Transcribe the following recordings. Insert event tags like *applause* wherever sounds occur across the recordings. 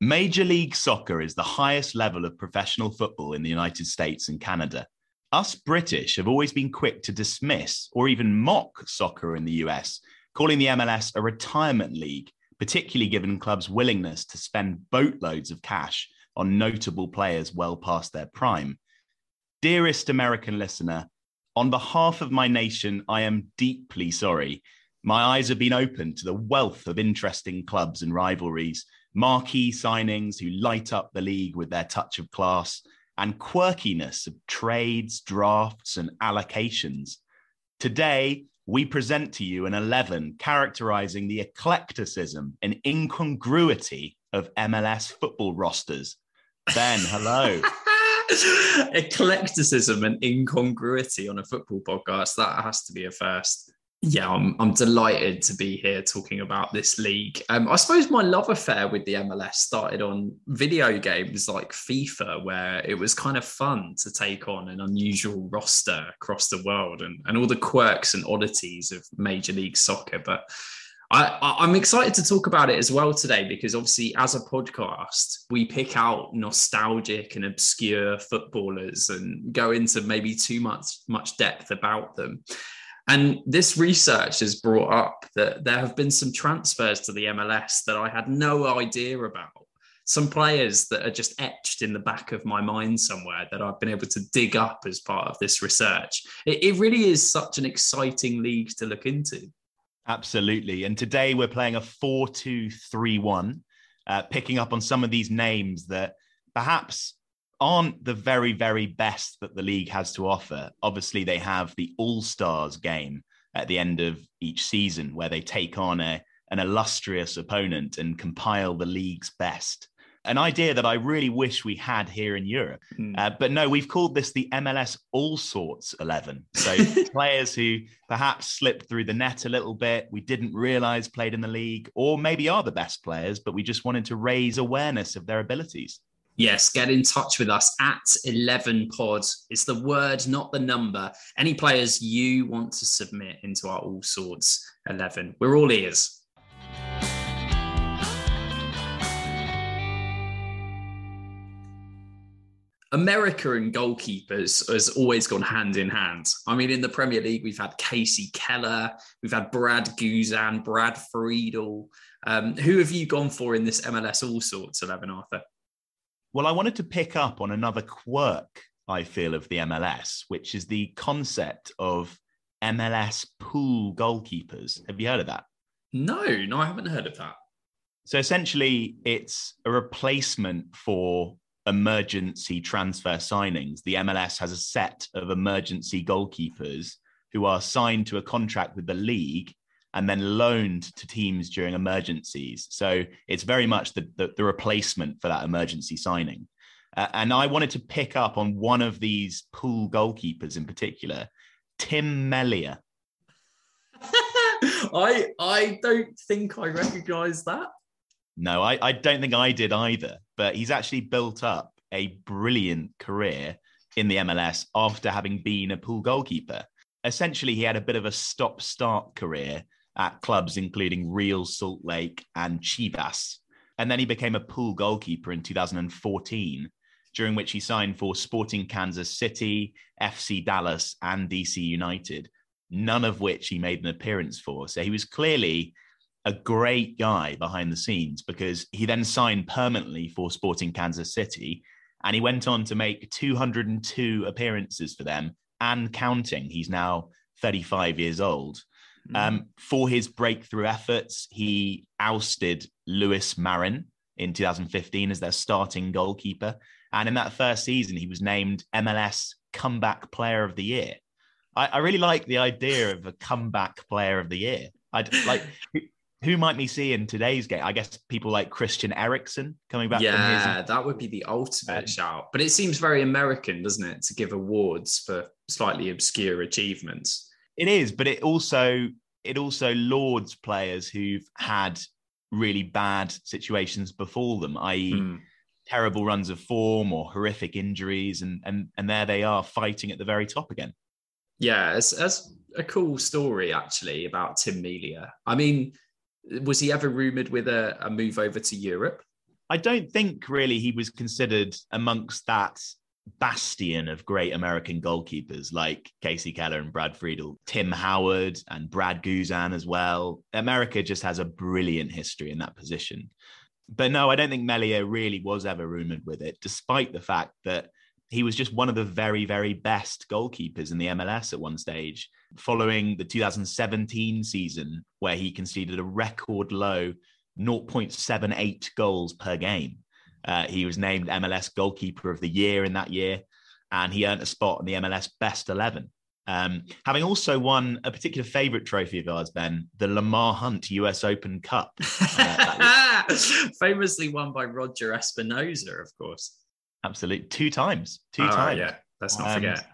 Major League Soccer is the highest level of professional football in the United States and Canada. Us British have always been quick to dismiss or even mock soccer in the US, calling the MLS a retirement league, particularly given clubs' willingness to spend boatloads of cash on notable players well past their prime. Dearest American listener, on behalf of my nation, I am deeply sorry. My eyes have been opened to the wealth of interesting clubs and rivalries marquee signings who light up the league with their touch of class, and quirkiness of trades, drafts, and allocations. Today, we present to you an 11 characterizing the eclecticism and incongruity of MLS football rosters. Ben, hello. *laughs* Eclecticism and incongruity on a football podcast. That has to be a first. Yeah, I'm, I'm delighted to be here talking about this league. Um, I suppose my love affair with the MLS started on video games like FIFA, where it was kind of fun to take on an unusual roster across the world and, and all the quirks and oddities of Major League Soccer. But I, I'm excited to talk about it as well today because obviously, as a podcast, we pick out nostalgic and obscure footballers and go into maybe too much much depth about them. And this research has brought up that there have been some transfers to the MLS that I had no idea about. Some players that are just etched in the back of my mind somewhere that I've been able to dig up as part of this research. It, it really is such an exciting league to look into. Absolutely. And today we're playing a 4 2 3 1, uh, picking up on some of these names that perhaps aren't the very, very best that the league has to offer. Obviously, they have the All Stars game at the end of each season where they take on a, an illustrious opponent and compile the league's best. An idea that I really wish we had here in Europe. Mm. Uh, but no, we've called this the MLS All Sorts 11. So *laughs* players who perhaps slipped through the net a little bit, we didn't realize played in the league, or maybe are the best players, but we just wanted to raise awareness of their abilities yes, get in touch with us at 11 pod. It's the word, not the number. Any players you want to submit into our all sorts 11. We're all ears. America and goalkeepers has always gone hand in hand. I mean, in the Premier League, we've had Casey Keller, we've had Brad Guzan, Brad Friedel. Um, who have you gone for in this MLS All Sorts 11, Arthur? Well, I wanted to pick up on another quirk I feel of the MLS, which is the concept of MLS pool goalkeepers. Have you heard of that? No, no, I haven't heard of that. So essentially, it's a replacement for emergency transfer signings. The MLS has a set of emergency goalkeepers who are signed to a contract with the league and then loaned to teams during emergencies. So it's very much the, the, the replacement for that emergency signing. Uh, and I wanted to pick up on one of these pool goalkeepers in particular, Tim Melia. *laughs* I I don't think I recognise that. No, I, I don't think I did either. But he's actually built up a brilliant career in the MLS after having been a pool goalkeeper. Essentially, he had a bit of a stop start career at clubs including Real Salt Lake and Chivas. And then he became a pool goalkeeper in 2014, during which he signed for Sporting Kansas City, FC Dallas, and DC United, none of which he made an appearance for. So he was clearly a great guy behind the scenes because he then signed permanently for Sporting Kansas City and he went on to make 202 appearances for them and counting. He's now 35 years old. Mm-hmm. Um, for his breakthrough efforts, he ousted Luis Marin in 2015 as their starting goalkeeper. And in that first season, he was named MLS Comeback Player of the Year. I, I really like the idea of a comeback player of the year. I'd like *laughs* who might we see in today's game? I guess people like Christian Eriksen coming back. Yeah, that would be the ultimate um, shout. But it seems very American, doesn't it, to give awards for slightly obscure achievements? It is, but it also it also lauds players who've had really bad situations befall them, i.e., mm. terrible runs of form or horrific injuries, and and and there they are fighting at the very top again. Yeah, it's, it's a cool story actually about Tim Melia. I mean, was he ever rumored with a, a move over to Europe? I don't think really he was considered amongst that bastion of great American goalkeepers like Casey Keller and Brad Friedel, Tim Howard and Brad Guzan as well. America just has a brilliant history in that position. But no, I don't think Melia really was ever rumored with it, despite the fact that he was just one of the very, very best goalkeepers in the MLS at one stage, following the 2017 season, where he conceded a record low 0.78 goals per game. Uh, he was named MLS Goalkeeper of the Year in that year, and he earned a spot in the MLS Best 11. Um, having also won a particular favourite trophy of ours, Ben, the Lamar Hunt US Open Cup. Uh, *laughs* Famously won by Roger Espinoza, of course. Absolutely. Two times. Two Oh, times. Yeah, let's not Um, forget.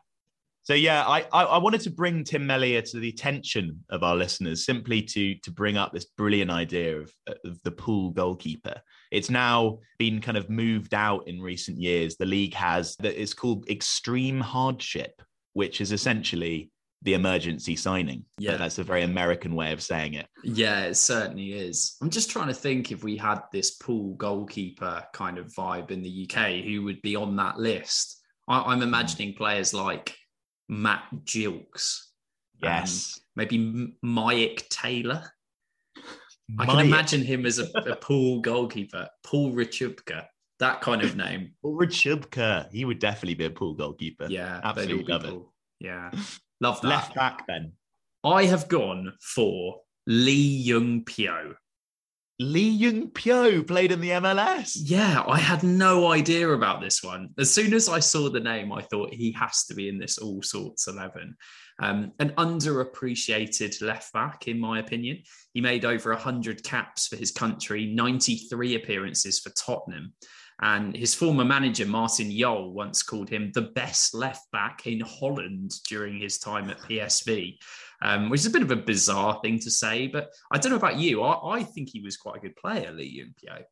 So yeah, I, I I wanted to bring Tim Melia to the attention of our listeners simply to to bring up this brilliant idea of, of the pool goalkeeper. It's now been kind of moved out in recent years. The league has that it's called extreme hardship, which is essentially the emergency signing. Yeah. that's a very American way of saying it. Yeah, it certainly is. I'm just trying to think if we had this pool goalkeeper kind of vibe in the UK, who would be on that list. I, I'm imagining players like Matt Gilks, Um, Yes, maybe M- Maik Taylor. I can imagine him as a, a pool goalkeeper, Paul Rachubka, that kind of name. *laughs* Ulrich Schubka, he would definitely be a pool goalkeeper. Yeah, Absolutely love be it. Yeah, *laughs* love that. Left back, Ben. I have gone for Lee Young Pyo. Lee Young Pyo played in the MLS. Yeah, I had no idea about this one. As soon as I saw the name, I thought he has to be in this all sorts 11. Um, an underappreciated left back, in my opinion. He made over 100 caps for his country, 93 appearances for Tottenham. And his former manager, Martin Jol, once called him the best left back in Holland during his time at PSV, um, which is a bit of a bizarre thing to say. But I don't know about you. I, I think he was quite a good player, Lee Young Pyo.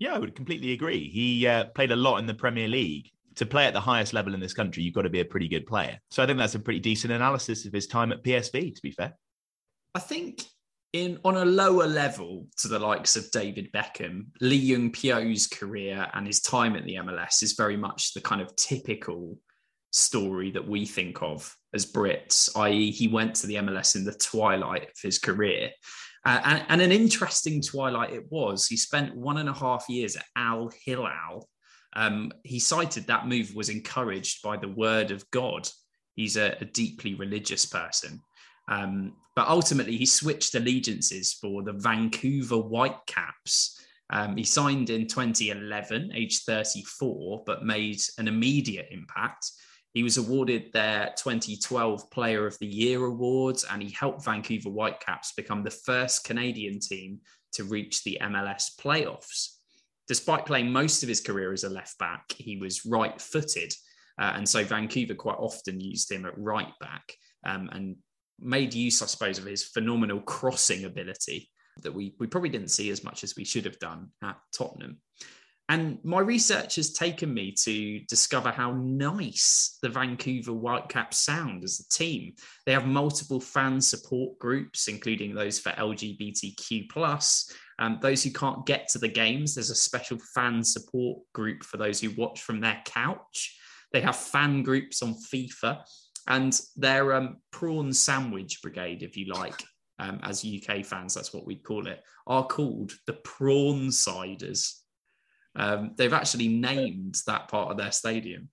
Yeah, I would completely agree. He uh, played a lot in the Premier League. To play at the highest level in this country, you've got to be a pretty good player. So I think that's a pretty decent analysis of his time at PSV, to be fair. I think in on a lower level to the likes of David Beckham, Lee Young Pyo's career and his time at the MLS is very much the kind of typical story that we think of as Brits, i.e., he went to the MLS in the twilight of his career. Uh, and, and an interesting twilight it was. He spent one and a half years at Al Hilal. Um, he cited that move was encouraged by the word of God. He's a, a deeply religious person. Um, but ultimately, he switched allegiances for the Vancouver Whitecaps. Um, he signed in 2011, age 34, but made an immediate impact. He was awarded their 2012 Player of the Year awards, and he helped Vancouver Whitecaps become the first Canadian team to reach the MLS playoffs. Despite playing most of his career as a left back, he was right footed. Uh, and so Vancouver quite often used him at right back um, and made use, I suppose, of his phenomenal crossing ability that we, we probably didn't see as much as we should have done at Tottenham. And my research has taken me to discover how nice the Vancouver Whitecaps sound as a team. They have multiple fan support groups, including those for LGBTQ plus. Um, those who can't get to the games, there's a special fan support group for those who watch from their couch. They have fan groups on FIFA, and their um, prawn sandwich brigade, if you like, um, as UK fans, that's what we call it, are called the Prawn Siders. Um, they've actually named that part of their stadium.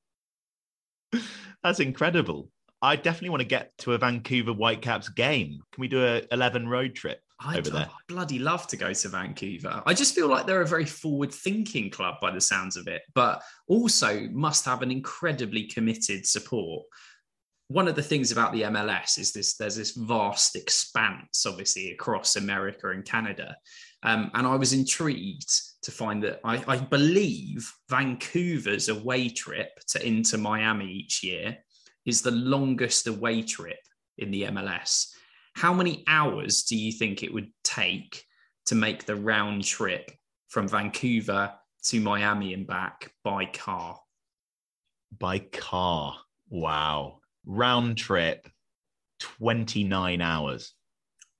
That's incredible. I definitely want to get to a Vancouver Whitecaps game. Can we do a 11 road trip I over there? I'd bloody love to go to Vancouver. I just feel like they're a very forward thinking club by the sounds of it, but also must have an incredibly committed support. One of the things about the MLS is this there's this vast expanse, obviously, across America and Canada. Um, and I was intrigued to find that I, I believe Vancouver's away trip to Inter Miami each year is the longest away trip in the MLS. How many hours do you think it would take to make the round trip from Vancouver to Miami and back by car? By car. Wow. Round trip, 29 hours.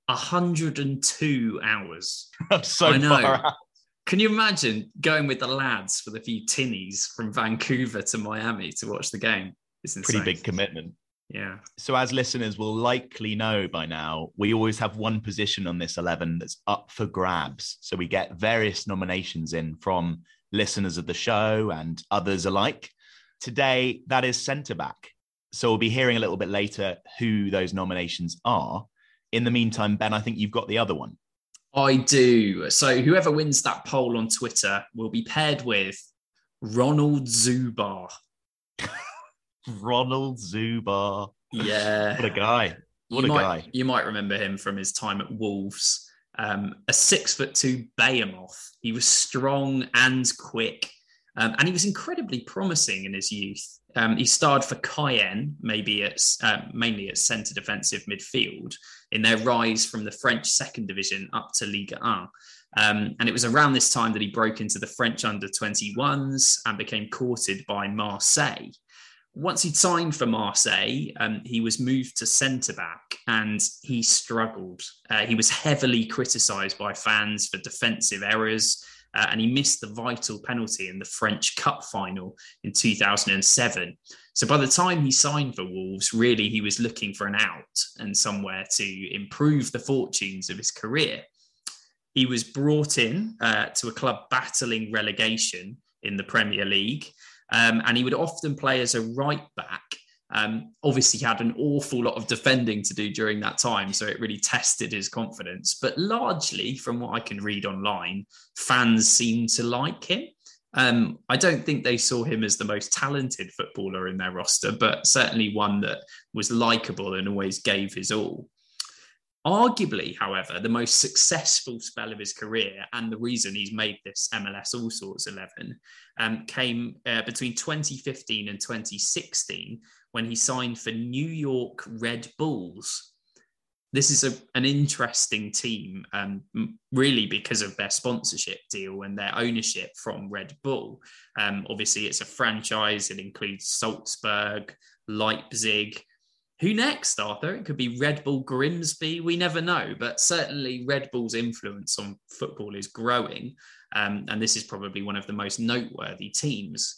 102 hours. *laughs* I'm so I know. far out. Can you imagine going with the lads with a few tinnies from Vancouver to Miami to watch the game? It's insane. Pretty big commitment. Yeah. So, as listeners will likely know by now, we always have one position on this 11 that's up for grabs. So, we get various nominations in from listeners of the show and others alike. Today, that is centre back. So, we'll be hearing a little bit later who those nominations are. In the meantime, Ben, I think you've got the other one. I do. So, whoever wins that poll on Twitter will be paired with Ronald Zubar. *laughs* Ronald Zubar. Yeah. what a guy. What you a might, guy. You might remember him from his time at Wolves. Um, a six foot two behemoth. He was strong and quick. Um, and he was incredibly promising in his youth. Um, he starred for Cayenne, maybe at uh, mainly at centre defensive midfield, in their rise from the French second division up to Ligue 1. Um, and it was around this time that he broke into the French under 21s and became courted by Marseille once he'd signed for Marseille, um, he was moved to centre back and he struggled. Uh, he was heavily criticised by fans for defensive errors. Uh, and he missed the vital penalty in the French Cup final in 2007. So by the time he signed for Wolves, really he was looking for an out and somewhere to improve the fortunes of his career. He was brought in uh, to a club battling relegation in the Premier League. Um, and he would often play as a right back. Um, obviously, had an awful lot of defending to do during that time, so it really tested his confidence. But largely, from what I can read online, fans seem to like him. Um, I don't think they saw him as the most talented footballer in their roster, but certainly one that was likable and always gave his all. Arguably, however, the most successful spell of his career and the reason he's made this MLS All Sorts 11 um, came uh, between 2015 and 2016 when he signed for New York Red Bulls. This is a, an interesting team, um, really, because of their sponsorship deal and their ownership from Red Bull. Um, obviously, it's a franchise, it includes Salzburg, Leipzig, who next, Arthur? It could be Red Bull Grimsby. We never know, but certainly Red Bull's influence on football is growing. Um, and this is probably one of the most noteworthy teams.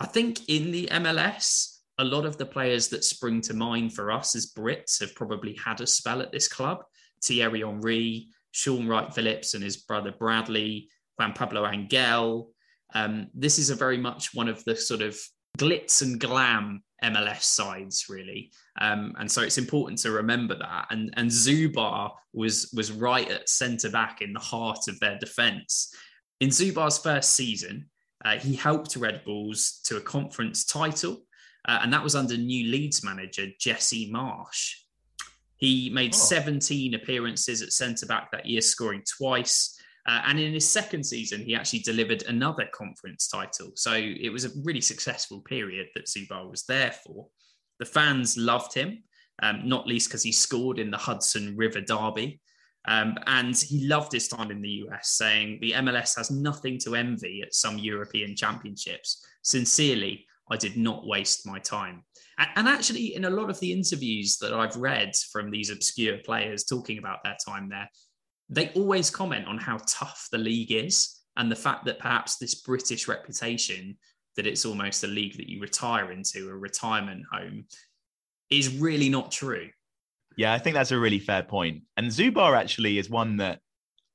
I think in the MLS, a lot of the players that spring to mind for us as Brits have probably had a spell at this club. Thierry Henry, Shaun Wright-Phillips and his brother Bradley, Juan Pablo Angel. Um, this is a very much one of the sort of glitz and glam MLS sides, really. Um, and so it's important to remember that. And, and Zubar was, was right at centre back in the heart of their defence. In Zubar's first season, uh, he helped Red Bulls to a conference title, uh, and that was under new Leeds manager Jesse Marsch. He made oh. 17 appearances at centre back that year, scoring twice. Uh, and in his second season, he actually delivered another conference title. So it was a really successful period that Zubar was there for. The fans loved him, um, not least because he scored in the Hudson River Derby. Um, and he loved his time in the US, saying the MLS has nothing to envy at some European championships. Sincerely, I did not waste my time. And, actually, in a lot of the interviews that I've read from these obscure players talking about their time there, they always comment on how tough the league is and the fact that perhaps this British reputation that it's almost a league that you retire into, a retirement home, is really not true. Yeah, I think that's a really fair point. And Zubar actually is one that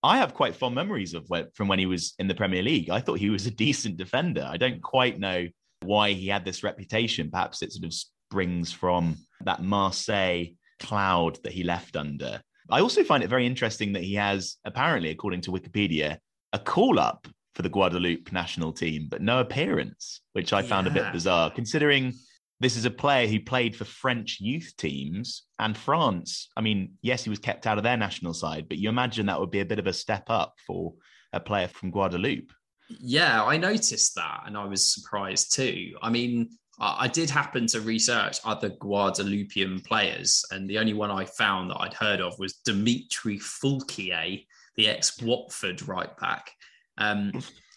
I have quite fond memories of from when he was in the Premier League. I thought he was a decent defender. I don't quite know why he had this reputation. Perhaps it sort of springs from that Marseille cloud that he left under. I also find it very interesting that he has, apparently, according to Wikipedia, a call up for the Guadeloupe national team, but no appearance, which I found a bit bizarre, considering this is a player who played for French youth teams and France. I mean, yes, he was kept out of their national side, but you imagine that would be a bit of a step up for a player from Guadeloupe. Yeah, I noticed that and I was surprised too. I mean, I did happen to research other Guadeloupean players, and the only one I found that I'd heard of was Dimitri Foulquier, the ex Watford right back. Um,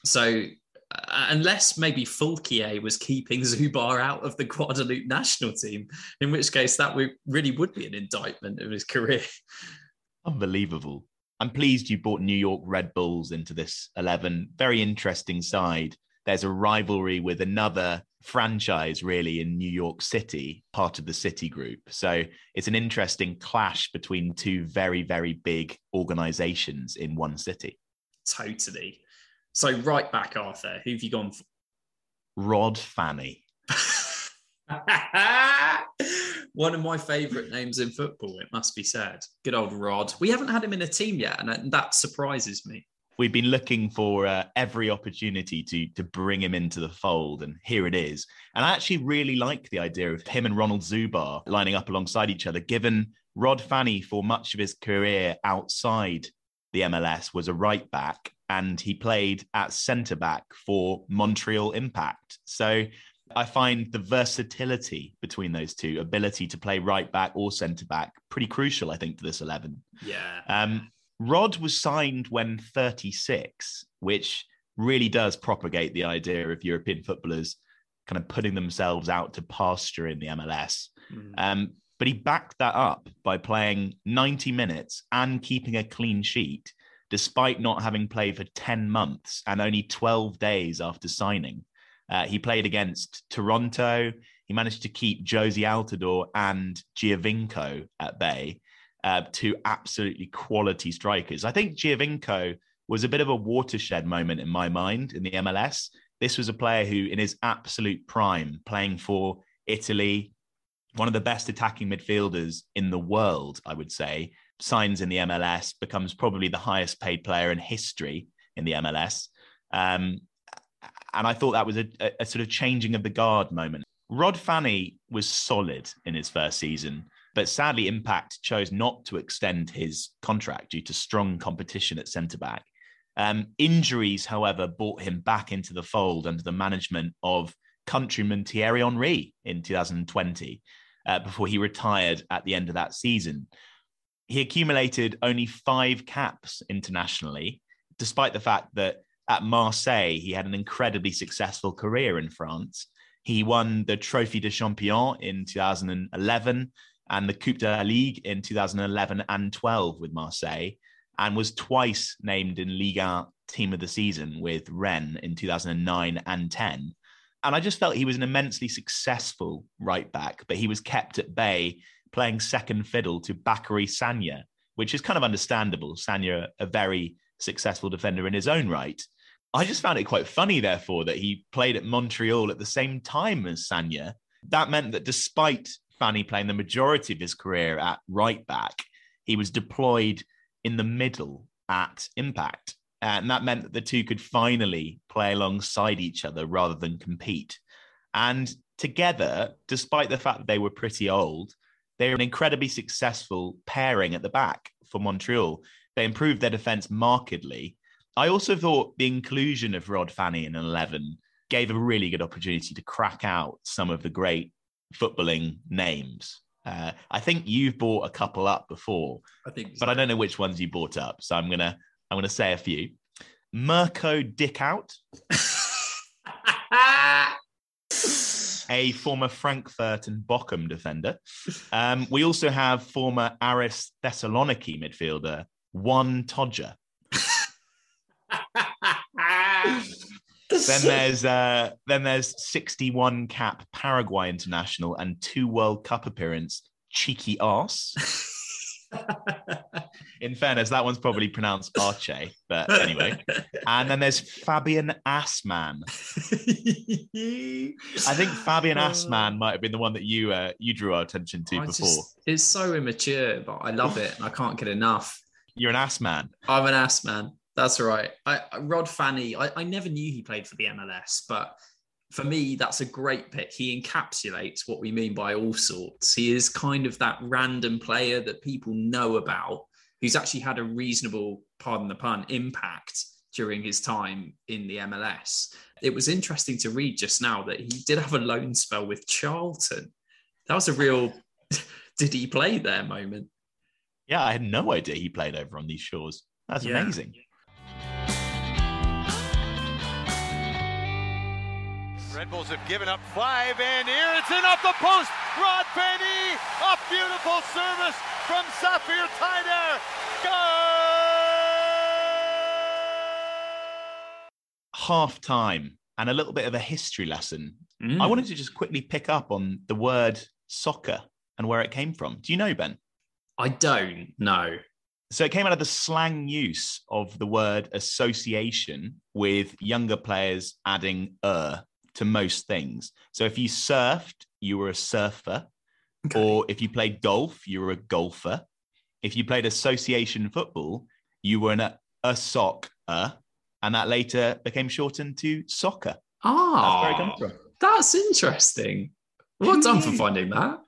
so, uh, unless maybe Foulquier was keeping *laughs* Zubar out of the Guadeloupe national team, in which case that would, really would be an indictment of his career. Unbelievable. I'm pleased you brought New York Red Bulls into this 11. Very interesting side. There's a rivalry with another franchise, really, in New York City, part of the City Group. So it's an interesting clash between two very, very big organizations in one city. Totally. So, right back, Arthur, who have you gone for? Rod Fanni. *laughs* *laughs* One of my favourite names in football, it must be said. Good old Rod. We haven't had him in a team yet, and that surprises me. We've been looking for uh, every opportunity to to bring him into the fold, and here it is. And I actually really like the idea of him and Ronald Zubar lining up alongside each other, given Rod Fanni, for much of his career outside the MLS, was a right back and he played at centre back for Montreal Impact. So I find the versatility between those two, ability to play right back or centre back, pretty crucial, I think, to this 11. Yeah. Um, Rod was signed when 36, which really does propagate the idea of European footballers kind of putting themselves out to pasture in the MLS. Mm. Um, but he backed that up by playing 90 minutes and keeping a clean sheet, despite not having played for 10 months and only 12 days after signing. Uh, he played against Toronto. He managed to keep Jozy Altidore and Giovinco at bay, uh, two absolutely quality strikers. I think Giovinco was a bit of a watershed moment in my mind in the MLS. This was a player who, in his absolute prime, playing for Italy, one of the best attacking midfielders in the world, I would say, signs in the MLS, becomes probably the highest paid player in history in the MLS. Um, and I thought that was a, a, a sort of changing of the guard moment. Rod Fanni was solid in his first season, but sadly, Impact chose not to extend his contract due to strong competition at centre back. Um, injuries, however, brought him back into the fold under the management of countryman Thierry Henry in 2020 uh, before he retired at the end of that season. He accumulated only five caps internationally, despite the fact that at Marseille, he had an incredibly successful career in France. He won the Trophée de Champion in 2011 and the Coupe de la Ligue in 2011 and 12 with Marseille, and was twice named in Liga Team of the Season with Rennes in 2009 and 10. And I just felt he was an immensely successful right back, but he was kept at bay playing second fiddle to Bakary Sagna, which is kind of understandable. Sagna, a very successful defender in his own right. I just found it quite funny, therefore, that he played at Montreal at the same time as Sagna. That meant that despite Fanni playing the majority of his career at right back, he was deployed in the middle at Impact. Uh, and that meant that the two could finally play alongside each other rather than compete. And together, despite the fact that they were pretty old, they were an incredibly successful pairing at the back for Montreal. They improved their defense markedly I also thought the inclusion of Rod Fanni in an 11 gave a really good opportunity to crack out some of the great footballing names. Uh, I think you've bought a couple up before, I think, so. but I don't know which ones you bought up. So I'm gonna I'm gonna say a few. Mirko Dickhaut, *laughs* a former Frankfurt and Bochum defender. Um, we also have former Aris Thessaloniki midfielder Juan Todger. Then there's uh, then there's 61 cap Paraguay international and two World Cup appearance cheeky ass. *laughs* In fairness, that one's probably pronounced Arche, but anyway. And then there's Fabian Assmann. I think Fabian Assmann might have been the one that you uh, you drew our attention to I before. Just, it's so immature, but I love it and I can't get enough. You're an ass man. I'm an ass man. That's right. I, Rod Fanni, I, I never knew he played for the MLS, but for me, that's a great pick. He encapsulates what we mean by all sorts. He is kind of that random player that people know about who's actually had a reasonable, pardon the pun, impact during his time in the MLS. It was interesting to read just now that he did have a loan spell with Charlton. That was a real *laughs* did he play there moment. Yeah, I had no idea he played over on these shores. That's yeah. amazing. Red Bulls have given up five, and here it's in off the post. Rod Penny, a beautiful service from Saphir Taider. Goal! Half time and a little bit of a history lesson. Mm. I wanted to just quickly pick up on the word soccer and where it came from. Do you know, Ben? I don't know. So it came out of the slang use of the word association with younger players adding er to most things. So if you surfed, you were a surfer. Okay. Or if you played golf, you were a golfer. If you played association football, you were an, a, a sock and that later became shortened to soccer. Ah, That's where it comes from. that's interesting. Well done for finding that.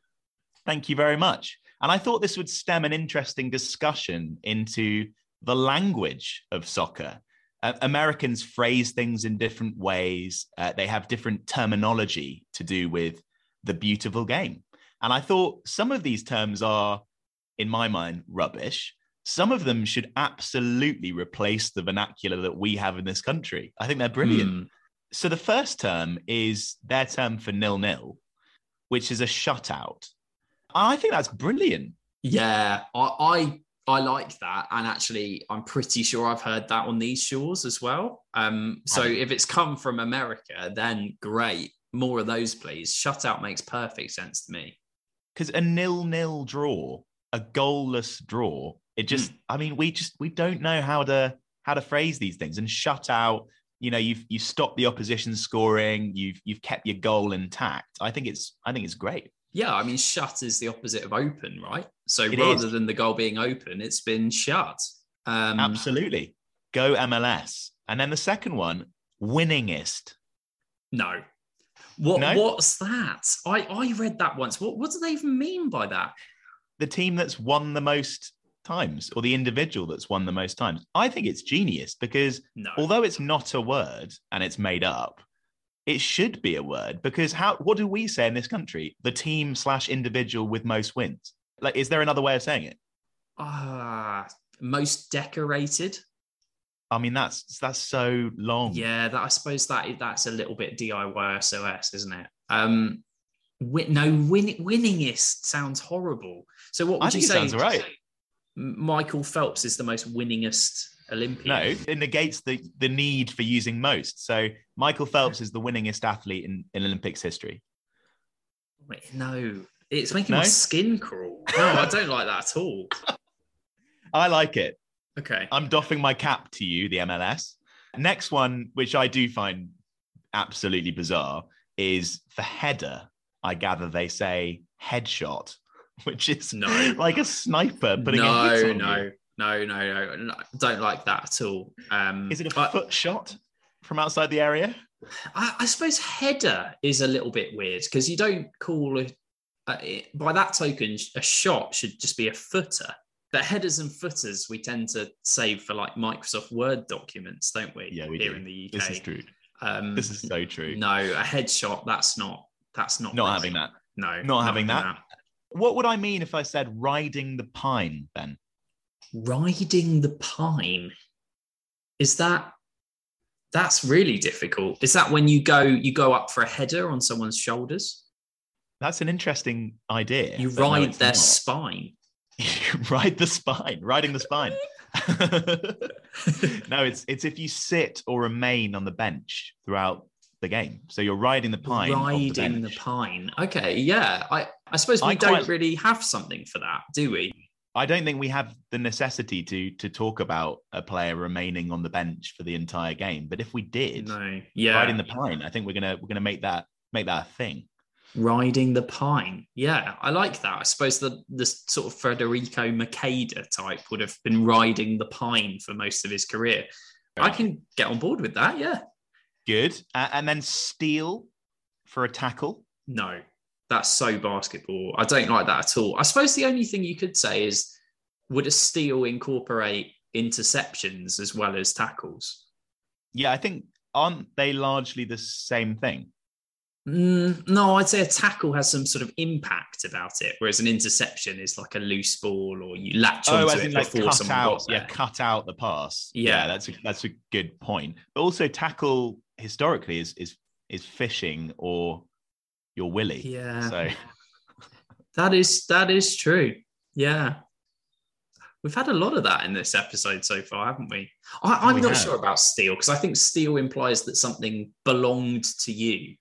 Thank you very much. And I thought this would stem an interesting discussion into the language of soccer. Uh, Americans phrase things in different ways, uh, they have different terminology to do with the beautiful game. And I thought some of these terms are, in my mind, rubbish. Some of them should absolutely replace the vernacular that we have in this country. I think they're brilliant. Hmm. So the first term is their term for nil nil, which is a shutout. I think that's brilliant. Yeah, I, I I like that, and actually, I'm pretty sure I've heard that on these shores as well. Um, so if it's come from America, then great. More of those, please. Shutout makes perfect sense to me. Because a nil nil draw, a goalless draw, it just, I mean, we just we don't know how to how to phrase these things. And shutout, you know, you've you stopped the opposition scoring, you've you've kept your goal intact. I think it's I think it's great. Yeah, I mean, shut is the opposite of open, right? So It rather is. than the goal being open, it's been shut. Um, Absolutely. Go MLS. And then the second one, winningest. No. What No? what's that? I, I read that once. What what do they even mean by that? the team that's won the most times or the individual that's won the most times. I think it's genius because No. although it's not a word and it's made up, it should be a word because how what do we say in this country? The team slash individual with most wins. Like, is there another way of saying it? Ah, most decorated. I mean, that's that's so long. Yeah, that I suppose that that's a little bit DIY SOS, isn't it? Um, win, no, win, winningest sounds horrible. So what would I you say? sounds right. Michael Phelps is the most winningest No, it negates the the need for using most. So Michael Phelps is the winningest athlete in, in Olympics history. Wait, no, it's making No? my skin crawl. No, I don't like that at all. *laughs* I like it. Okay. I'm doffing my cap to you, the MLS. Next one, which I do find absolutely bizarre, is for header. I gather they say headshot, *laughs* which is No. like a sniper putting a hit no, on no, you. No, no, no, no. Don't like that at all. Um, Is it a but foot shot from outside the area? I, I suppose header is a little bit weird because you don't call it. Uh, it- by that token, a shot should just be a footer. But headers and footers we tend to save for like Microsoft Word documents, don't we? Yeah, we here do. in the UK. This is true. Um, This is so true. no a headshot. That's not. That's not. Not right. having that. No, Not having that. What would I mean if I said riding the pine, Ben? Riding the pine. Is that? That's really difficult. Is that when you go you go up for a header on someone's shoulders? That's an interesting idea. You no, ride it's their not. *laughs* spine. You ride the spine, riding the spine. *laughs* no, it's it's if you sit or remain on the bench throughout the game. So you're riding the pine. of the Riding the, pine. Okay, yeah. I, I suppose we I don't quite- really have something for that, do we? I don't think we have the necessity to to talk about a player remaining on the bench for the entire game. But if we did, No. Yeah. riding the pine, I think we're gonna we're gonna make that make that a thing. Riding the pine. Yeah, I like that. I suppose the the sort of Federico Macheda type would have been riding the pine for most of his career. I can get on board with that. Yeah. Good. Uh, and then steal for a tackle. No, that's so basketball. I don't like that at all. I suppose the only thing you could say is would a steal incorporate interceptions as well as tackles? Yeah, I think aren't they largely the same thing? Mm, no, I'd say a tackle has some sort of impact about it, whereas an interception is like a loose ball or you latch Oh, onto as it like before cut someone out, yeah, cut out the pass. Yeah. that's a, that's a good point. But also tackle historically is is is fishing or your willy. Yeah. So That is that is true. Yeah. We've had a lot of that in this episode so far, haven't we? I, am not sure about steal because I think steal implies that something belonged to you.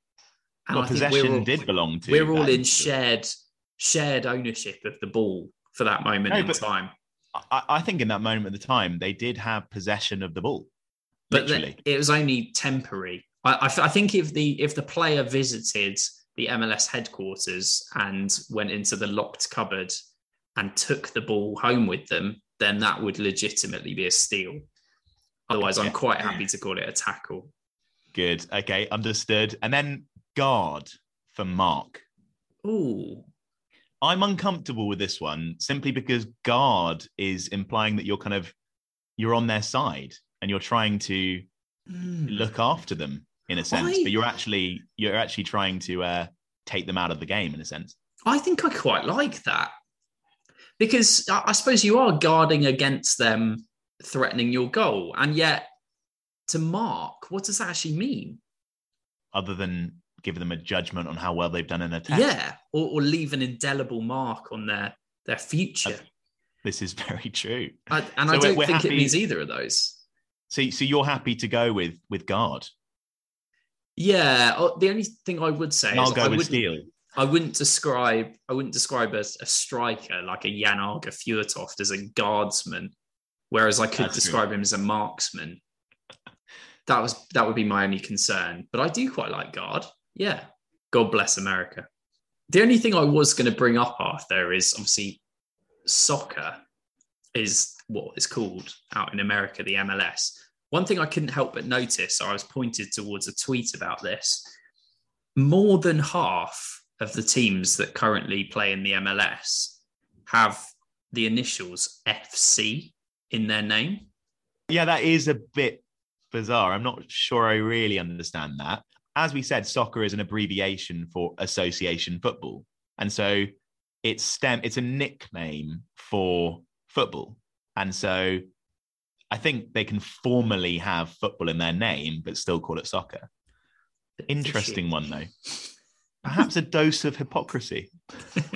And Well, I think possession we're all, did belong to. we're all in shared shared ownership of the ball for that moment No, in time. I, I think in that moment of the time, they did have possession of the ball. But Literally. it was only temporary. I, I, I think if the if the player visited the MLS headquarters and went into the locked cupboard and took the ball home with them, then that would legitimately be a steal. Otherwise, I'm quite happy to call it a tackle. Good. Okay, understood. And then guard for Mark. Ooh, I'm uncomfortable with this one simply because guard is implying that you're kind of you're on their side and you're trying to Hmm. look after them in a sense, I- but you're actually you're actually trying to uh, take them out of the game in a sense. I think I quite like that because I I suppose you are guarding against them threatening your goal, and yet to mark, what does that actually mean? Other than give them a judgment on how well they've done in a test. Yeah, or, or leave an indelible mark on their their future. This is *laughs* very true. I, and So I don't think it means either of those. So, so you're happy to go with with guard. Yeah, oh, the only thing I would say I'll is I wouldn't, steel. I wouldn't describe I wouldn't describe a, a striker like a Jan Aage Fjortoft as a guardsman, whereas I could That's true. describe him as a marksman. That was that would be my only concern. But I do quite like guard. Yeah. God bless America. The only thing I was going to bring up after is obviously soccer is what it's called out in America, the MLS. One thing I couldn't help but notice, I was pointed towards a tweet about this. More than half of the teams that currently play in the MLS have the initials FC in their name. Yeah, that is a bit bizarre. I'm not sure I really understand that. As we said, soccer is an abbreviation for association football. And so it's stem it's a nickname for football. And so I think they can formally have football in their name, but still call it soccer. Interesting one though. Perhaps a dose of hypocrisy. *laughs*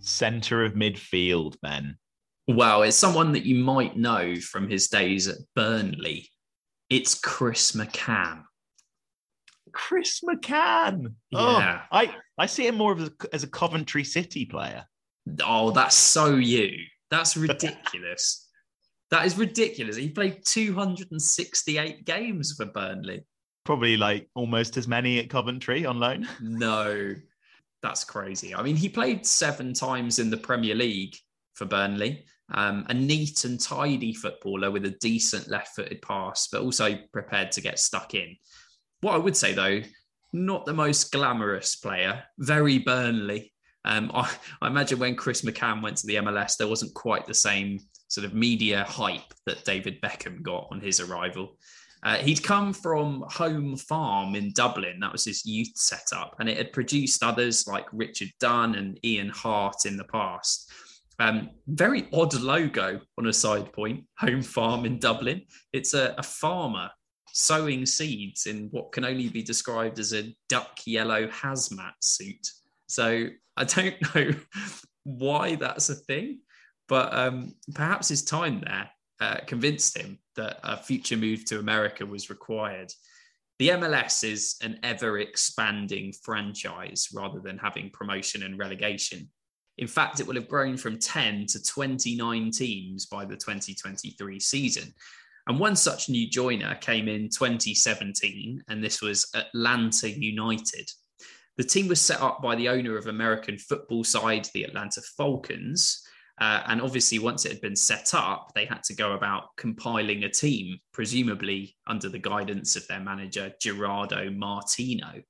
Center of midfield, Ben. Well, it's someone that you might know from his days at Burnley. It's Chris McCann. Chris McCann. Yeah. Oh, I, I see him more of a, as a Coventry City player. Oh, that's so you. That's ridiculous. *laughs* that is ridiculous. He played 268 games for Burnley. Probably like almost as many at Coventry on loan. *laughs* No, that's crazy. I mean, he played seven times in the Premier League for Burnley. Um, a neat and tidy footballer with a decent left footed pass, but also prepared to get stuck in. What I would say though, not the most glamorous player, very Burnley. Um, I, I imagine when Chris McCann went to the MLS, there wasn't quite the same sort of media hype that David Beckham got on his arrival. Uh, he'd come from Home Farm in Dublin. That was his youth setup. And it had produced others like Richard Dunne and Ian Harte in the past. Um, very odd logo on a side point Home Farm in Dublin. It's a, a farmer sowing seeds in what can only be described as a duck yellow hazmat suit. So I don't *laughs* know why that's a thing, but um, perhaps his time there uh, convinced him that a future move to America was required. The MLS is an ever expanding franchise rather than having promotion and relegation. In fact, it will have grown from 10 to 29 teams by the 2023 season. And one such new joiner came in 2017, and this was Atlanta United. The team was set up by the owner of American football side, the Atlanta Falcons, uh, and obviously, once it had been set up, they had to go about compiling a team, presumably under the guidance of their manager, Gerardo Martino.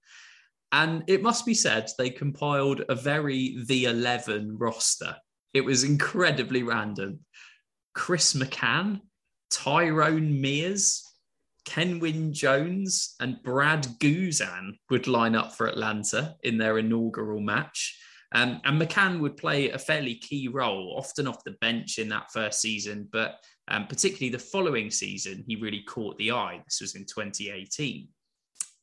And it must be said, they compiled a very the 11 roster. It was incredibly random. Chris McCann, Tyrone Mears, Kenwyne Jones, and Brad Guzan would line up for Atlanta in their inaugural match. Um, and McCann would play a fairly key role, often off the bench in that first season, but um, particularly the following season, he really caught the eye. This was in 2018.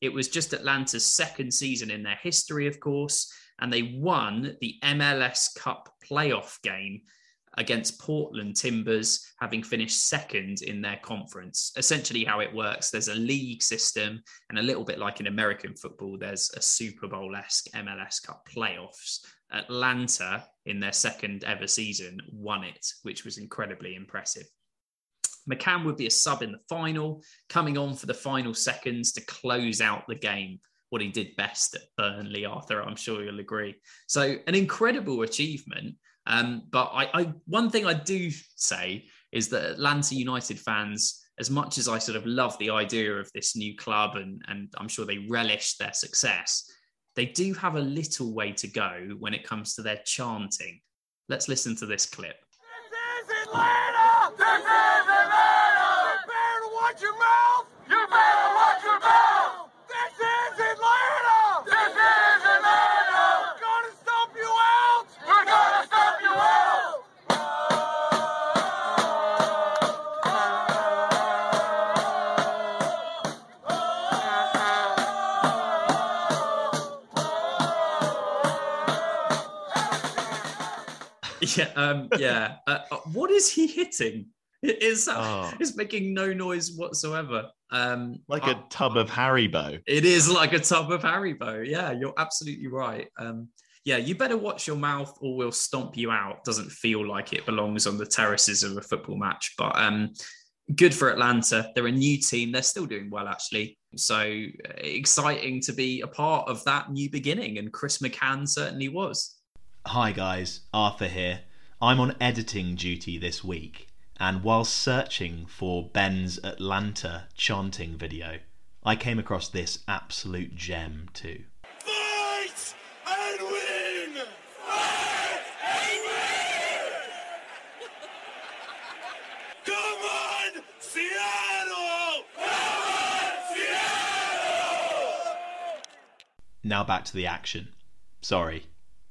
It was just Atlanta's second season in their history, of course, and they won the MLS Cup playoff game against Portland Timbers, having finished second in their conference. Essentially, how it works there's a league system, and a little bit like in American football, there's a Super Bowl esque MLS Cup playoffs. Atlanta, in their second ever season, won it, which was incredibly impressive. McCann would be a sub in the final, coming on for the final seconds to close out the game. What he did best at Burnley, Arthur, I'm sure you'll agree. So, an incredible achievement. Um, but I, I, one thing I do say is that Atlanta United fans, as much as I sort of love the idea of this new club and, and I'm sure they relish their success, they do have a little way to go when it comes to their chanting. Let's listen to this clip. This is Atlanta! This is Atlanta! *laughs* Yeah, um, yeah. Uh, uh, what is he hitting? It is Oh. it's making no noise whatsoever. Um, Like I- a tub of Haribo. It is like a tub of Haribo. Yeah, you're absolutely right. Um, yeah, you better watch your mouth or we'll stomp you out. Doesn't feel like it belongs on the terraces of a football match, but um, good for Atlanta. They're a new team. They're still doing well, actually. So uh, exciting to be a part of that new beginning. And Chris McCann certainly was. Hi guys, Arthur here. I'm on editing duty this week, and while searching for Ben's Atlanta chanting video, I came across this absolute gem too. Fight and win! Fight and win! Come on, Seattle! Come on, Seattle! Now back to the action. Sorry,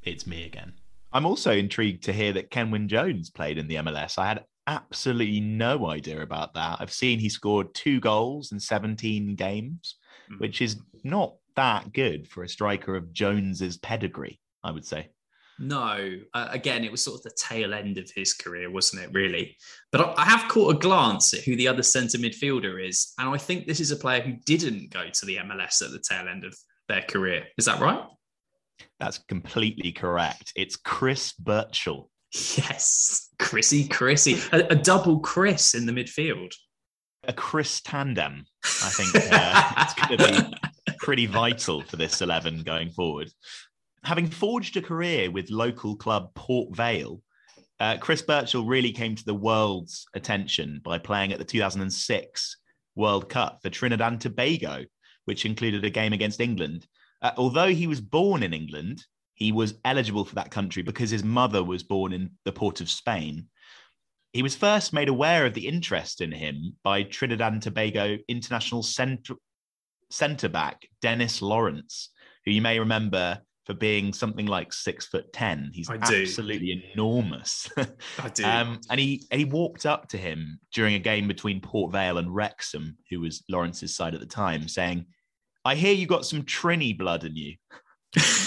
it's me again. I'm also intrigued to hear that Kenwyne Jones played in the MLS. I had absolutely no idea about that. I've seen he scored two goals in 17 games, Mhm. which is not that good for a striker of Jones's pedigree, I would say. No, uh, again, it was sort of the tail end of his career, wasn't it, really? But I, I have caught a glance at who the other centre midfielder is. And I think this is a player who didn't go to the MLS at the tail end of their career. Is that right? That's completely correct. It's Chris Birchall. Yes. Chrissy, Chrissy. A, a double Chris in the midfield. A Chris tandem, I think uh, *laughs* it's going to be pretty vital for this 11 going forward. Having forged a career with local club Port Vale, uh, Chris Birchall really came to the world's attention by playing at the 2006 World Cup for Trinidad and Tobago, which included a game against England. Uh, although he was born in England, he was eligible for that country because his mother was born in the port of Spain. He was first made aware of the interest in him by Trinidad and Tobago international centre centre back Dennis Lawrence, who you may remember for being something like six foot ten. He's absolutely enormous. *laughs* I do. Um, and he and he walked up to him during a game between Port Vale and Wrexham, who was Lawrence's side at the time, saying, "I hear you got some Trini blood in you."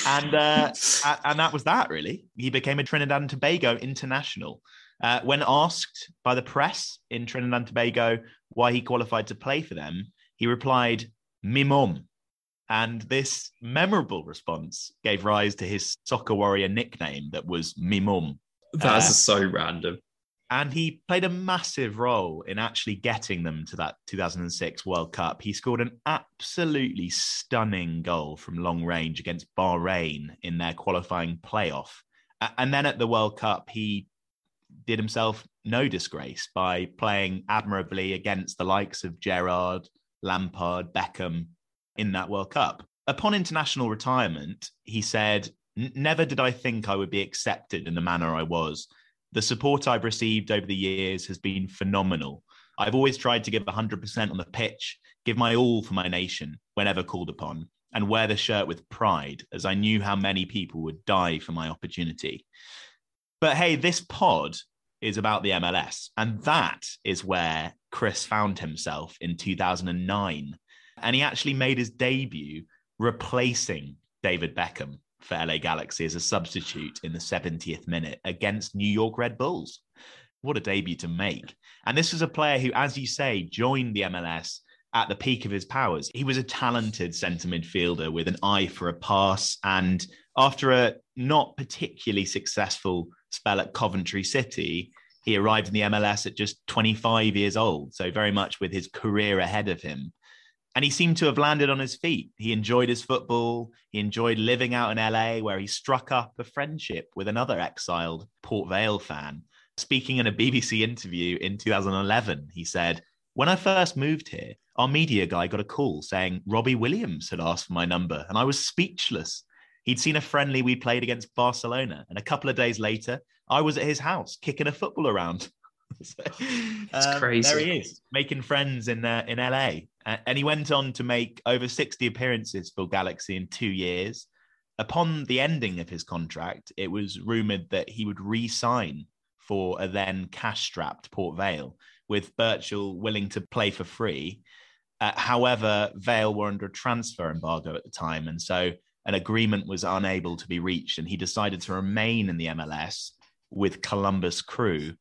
and uh, *laughs* and that was that. Really, he became a Trinidad and Tobago international. Uh, when asked by the press in Trinidad and Tobago why he qualified to play for them, he replied, "Mi mum." And this memorable response gave rise to his Soca Warrior nickname that was Mi mum. That's uh, so random. And he played a massive role in actually getting them to that 2006 World Cup. He scored an absolutely stunning goal from long range against Bahrain in their qualifying playoff. And then at the World Cup, he did himself no disgrace by playing admirably against the likes of Gerrard, Lampard, Beckham in that World Cup. Upon international retirement, he said, Never did I think I would be accepted in the manner I was. The support I've received over the years has been phenomenal. I've always tried to give 100% on the pitch, give my all for my nation whenever called upon, and wear the shirt with pride, as I knew how many people would die for my opportunity. But hey, this pod is about the MLS, and that is where Chris found himself in 2009. And he actually made his debut replacing David Beckham for LA Galaxy as a substitute in the 70th minute against New York Red Bulls. What a debut to make. And this was a player who, as you say, joined the MLS at the peak of his powers. He was a talented centre midfielder with an eye for a pass. And after a not particularly successful spell at Coventry City, he arrived in the MLS at just 25 years old. So, very much with his career ahead of him. And he seemed to have landed on his feet. He enjoyed his football. He enjoyed living out in LA, where he struck up a friendship with another exiled Port Vale fan. Speaking in a BBC interview in 2011, he said, When I first moved here, our media guy got a call saying Robbie Williams had asked for my number, and I was speechless. He'd seen a friendly we played against Barcelona, and a couple of days later, I was at his house kicking a football around. *laughs* so, it's um, crazy. There he is, making friends in uh, in LA, and he went on to make over sixty appearances for Galaxy in two years. Upon the ending of his contract, it was rumored that he would re-sign for a then cash-strapped Port Vale, with Birchall willing to play for free. Uh, however, Vale were under a transfer embargo at the time, and so an agreement was unable to be reached, and he decided to remain in the MLS with Columbus Crew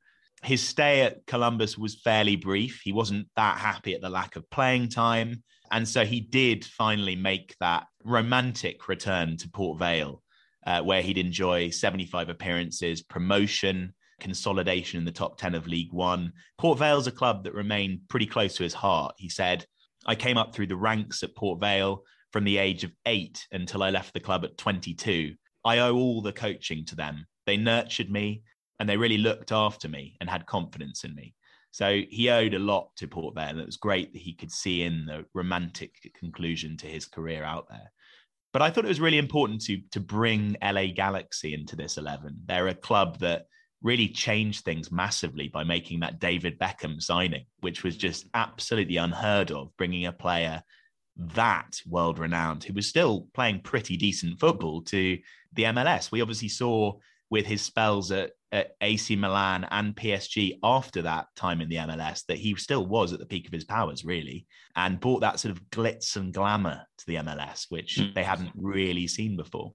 his stay at Columbus was fairly brief. He wasn't that happy at the lack of playing time. And so he did finally make that romantic return to Port Vale, uh, where he'd enjoy 75 appearances, promotion, consolidation in the top 10 of League One. Port Vale's a club that remained pretty close to his heart. He said, I came up through the ranks at Port Vale from the age of eight until I left the club at 22. I owe all the coaching to them. They nurtured me, and they really looked after me and had confidence in me. So he owed a lot to Port Vale, and it was great that he could see in the romantic conclusion to his career out there. But I thought it was really important to to bring LA Galaxy into this eleven. They're a club that really changed things massively by making that David Beckham signing, which was just absolutely unheard of, bringing a player that world renowned who was still playing pretty decent football to the MLS. We obviously saw with his spells at, at AC Milan and PSG after that time in the MLS that he still was at the peak of his powers, really, and brought that sort of glitz and glamour to the MLS, which mm. they hadn't really seen before.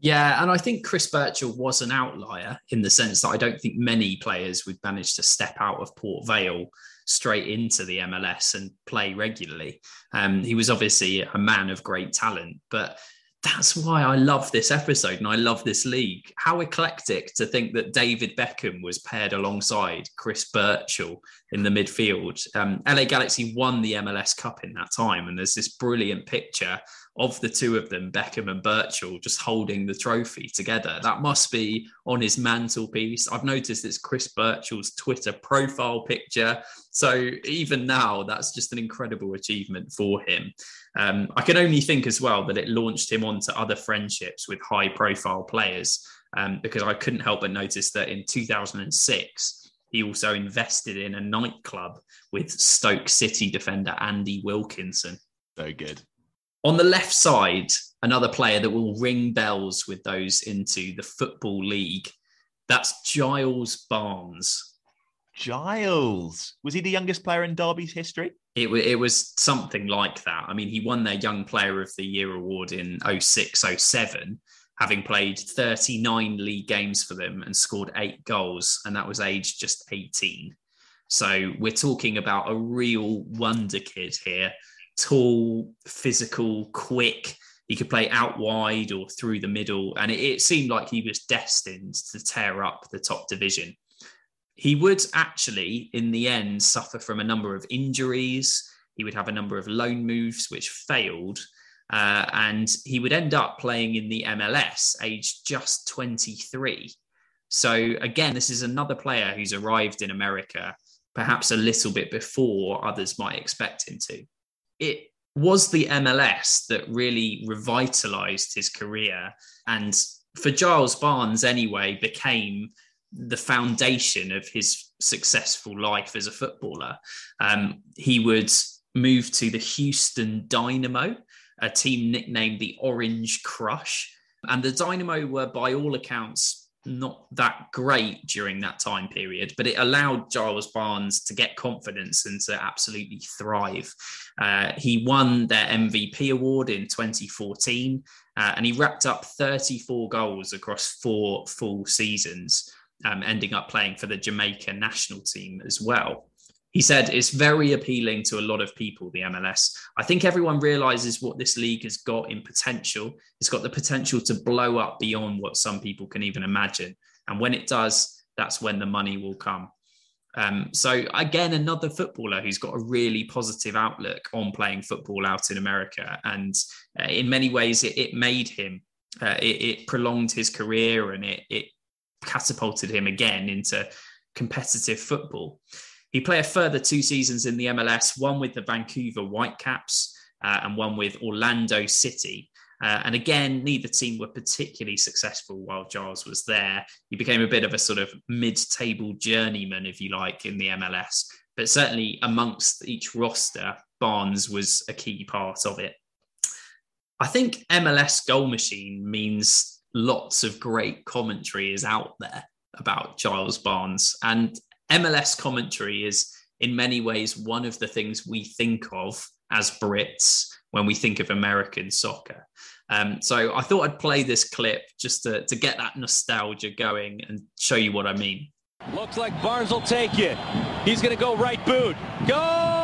Yeah, and I think Chris Birchall was an outlier in the sense that I don't think many players would manage to step out of Port Vale straight into the MLS and play regularly. Um, he was obviously a man of great talent, but that's why I love this episode and I love this league. How eclectic to think that David Beckham was paired alongside Chris Birchall in the midfield. Um, LA Galaxy won the MLS Cup in that time, and there's this brilliant picture of the two of them, Beckham and Birchall, just holding the trophy together. That must be on his mantelpiece. I've noticed it's Chris Birchall's Twitter profile picture. So even now, that's just an incredible achievement for him. Um, I can only think as well that it launched him onto other friendships with high profile players um, because I couldn't help but notice that in 2006, he also invested in a nightclub with Stoke City defender Andy Wilkinson. So good. On the left side, another player that will ring bells with those into the Football League. That's Giles Barnes. Giles. Was he the youngest player in Derby's history? It, it was something like that. I mean, he won their Young Player of the Year award in 06 07, having played 39 league games for them and scored eight goals, and that was aged just 18. So we're talking about a real wonder kid here tall, physical, quick. He could play out wide or through the middle, and it, it seemed like he was destined to tear up the top division. He would actually, in the end, suffer from a number of injuries. He would have a number of loan moves which failed, uh, and he would end up playing in the MLS, aged just 23. So, again, this is another player who's arrived in America perhaps a little bit before others might expect him to it was the MLS that really revitalized his career. And for Giles Barnes, anyway, became the foundation of his successful life as a footballer. Um, he would move to the Houston Dynamo, a team nicknamed the Orange Crush. And the Dynamo were, by all accounts, not that great during that time period, but it allowed Giles Barnes to get confidence and to absolutely thrive. Uh, he won their MVP award in 2014, uh, and he wrapped up 34 goals across four full seasons, um, ending up playing for the Jamaica national team as well. He said it's very appealing to a lot of people, the MLS. I think everyone realizes what this league has got in potential. It's got the potential to blow up beyond what some people can even imagine. And when it does, that's when the money will come. Um, so, again, another footballer who's got a really positive outlook on playing football out in America. And uh, in many ways, it, it made him, uh, it, it, prolonged his career and it, it catapulted him again into competitive football. He played a further two seasons in the MLS, one with the Vancouver Whitecaps uh, and one with Orlando City. Uh, and again, neither team were particularly successful while Giles was there. He became a bit of a sort of mid table journeyman, if you like, in the MLS. But certainly amongst each roster, Barnes was a key part of it. I think MLS Goal Machine means lots of great commentary is out there about Giles Barnes. And MLS commentary is in many ways one of the things we think of as Brits when we think of American soccer. Um, so I thought I'd play this clip just to, to get that nostalgia going and show you what I mean. Looks like Barnes will take you. He's going to go right boot. Go!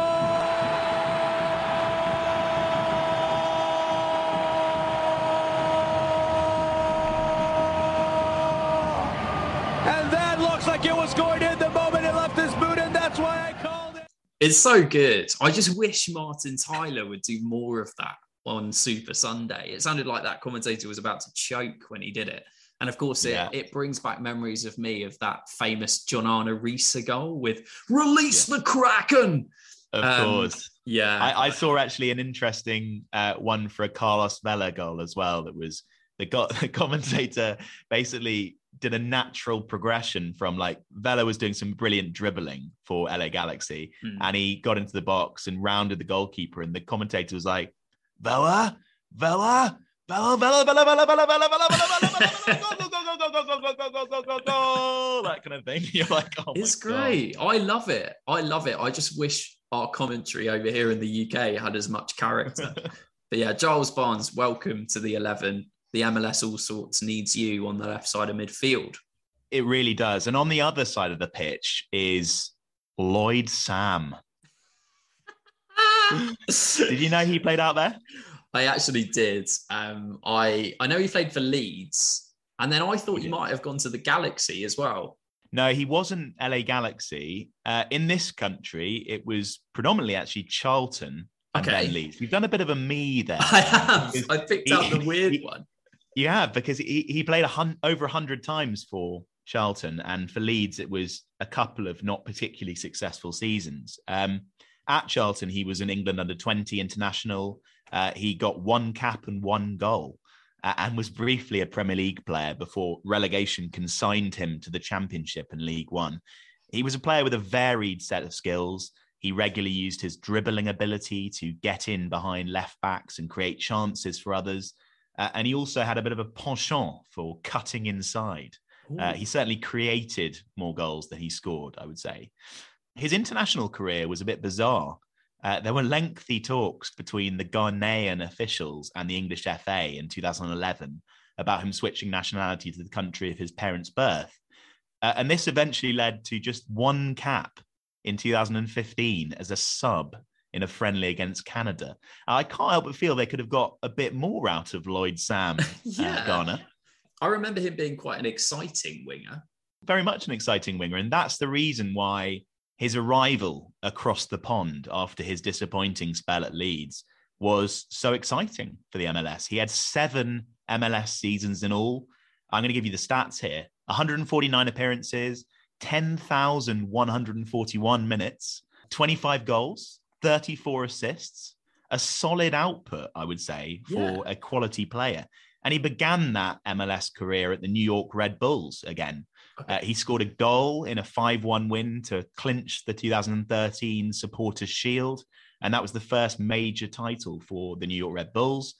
And that looks like it was going in the moment it left his boot, and that's why I called it. It's so good. I just wish Martin Tyler would do more of that on Super Sunday. It sounded like that commentator was about to choke when he did it. And of course, it, Yeah. it brings back memories of me of that famous John Arne Riise goal with release the Kraken. Of Um, course. Yeah. I, I saw actually an interesting uh, one for a Carlos Vela goal as well. That was the, go- *laughs* the commentator basically did a natural progression from like Vela was doing some brilliant dribbling for LA Galaxy, Hmm. and he got into the box and rounded the goalkeeper, and the commentator was like, "Vela, Vela." Vela, Vela, Vela, Vela, Vela, Vela, Vela, Vela, that kind of thing. You're like, oh it's great. I love it. I love it. I just wish our commentary over here in the UK had as much character. but yeah, Giles Barnes, welcome to the 11. The MLS All Sorts needs you on the left side of midfield. It really does. And on the other side of the pitch is Lloyd Sam. *laughs* Did you know he played out there? I actually did. Um, I I know he played for Leeds, and then I thought he did. might have gone to the Galaxy as well. No, he wasn't LA Galaxy. Uh, in this country, it was predominantly actually Charlton and Okay. then Leeds. You've done a bit of a me there. *laughs* I have. I picked he- out the *laughs* weird he- one. You have because he, he played a hun- over 100 times for Charlton, and for Leeds, it was a couple of not particularly successful seasons. Um, at Charlton, he was an England under 20 international. Uh, he got one cap and one goal uh, and was briefly a Premier League player before relegation consigned him to the Championship and League One. He was a player with a varied set of skills. He regularly used his dribbling ability to get in behind left backs and create chances for others. Uh, and he also had a bit of a penchant for cutting inside. Uh, he certainly created more goals than he scored, I would say. His international career was a bit bizarre. Uh, there were lengthy talks between the Ghanaian officials and the English FA in 2011 about him switching nationality to the country of his parents' birth. Uh, and this eventually led to just one cap in 2015 as a sub in a friendly against Canada. I can't help but feel they could have got a bit more out of Lloyd Sam, *laughs* Yeah. uh, Ghana. I remember him being quite an exciting winger. very much an exciting winger. And that's the reason why his arrival across the pond after his disappointing spell at Leeds was so exciting for the MLS. He had seven MLS seasons in all. I'm going to give you the stats here 149 appearances, 10,141 minutes, 25 goals, 34 assists, a solid output, I would say, for Yeah. a quality player. And he began that MLS career at the New York Red Bulls again. Uh, he scored a goal in a 5 1 win to clinch the 2013 Supporters Shield. And that was the first major title for the New York Red Bulls.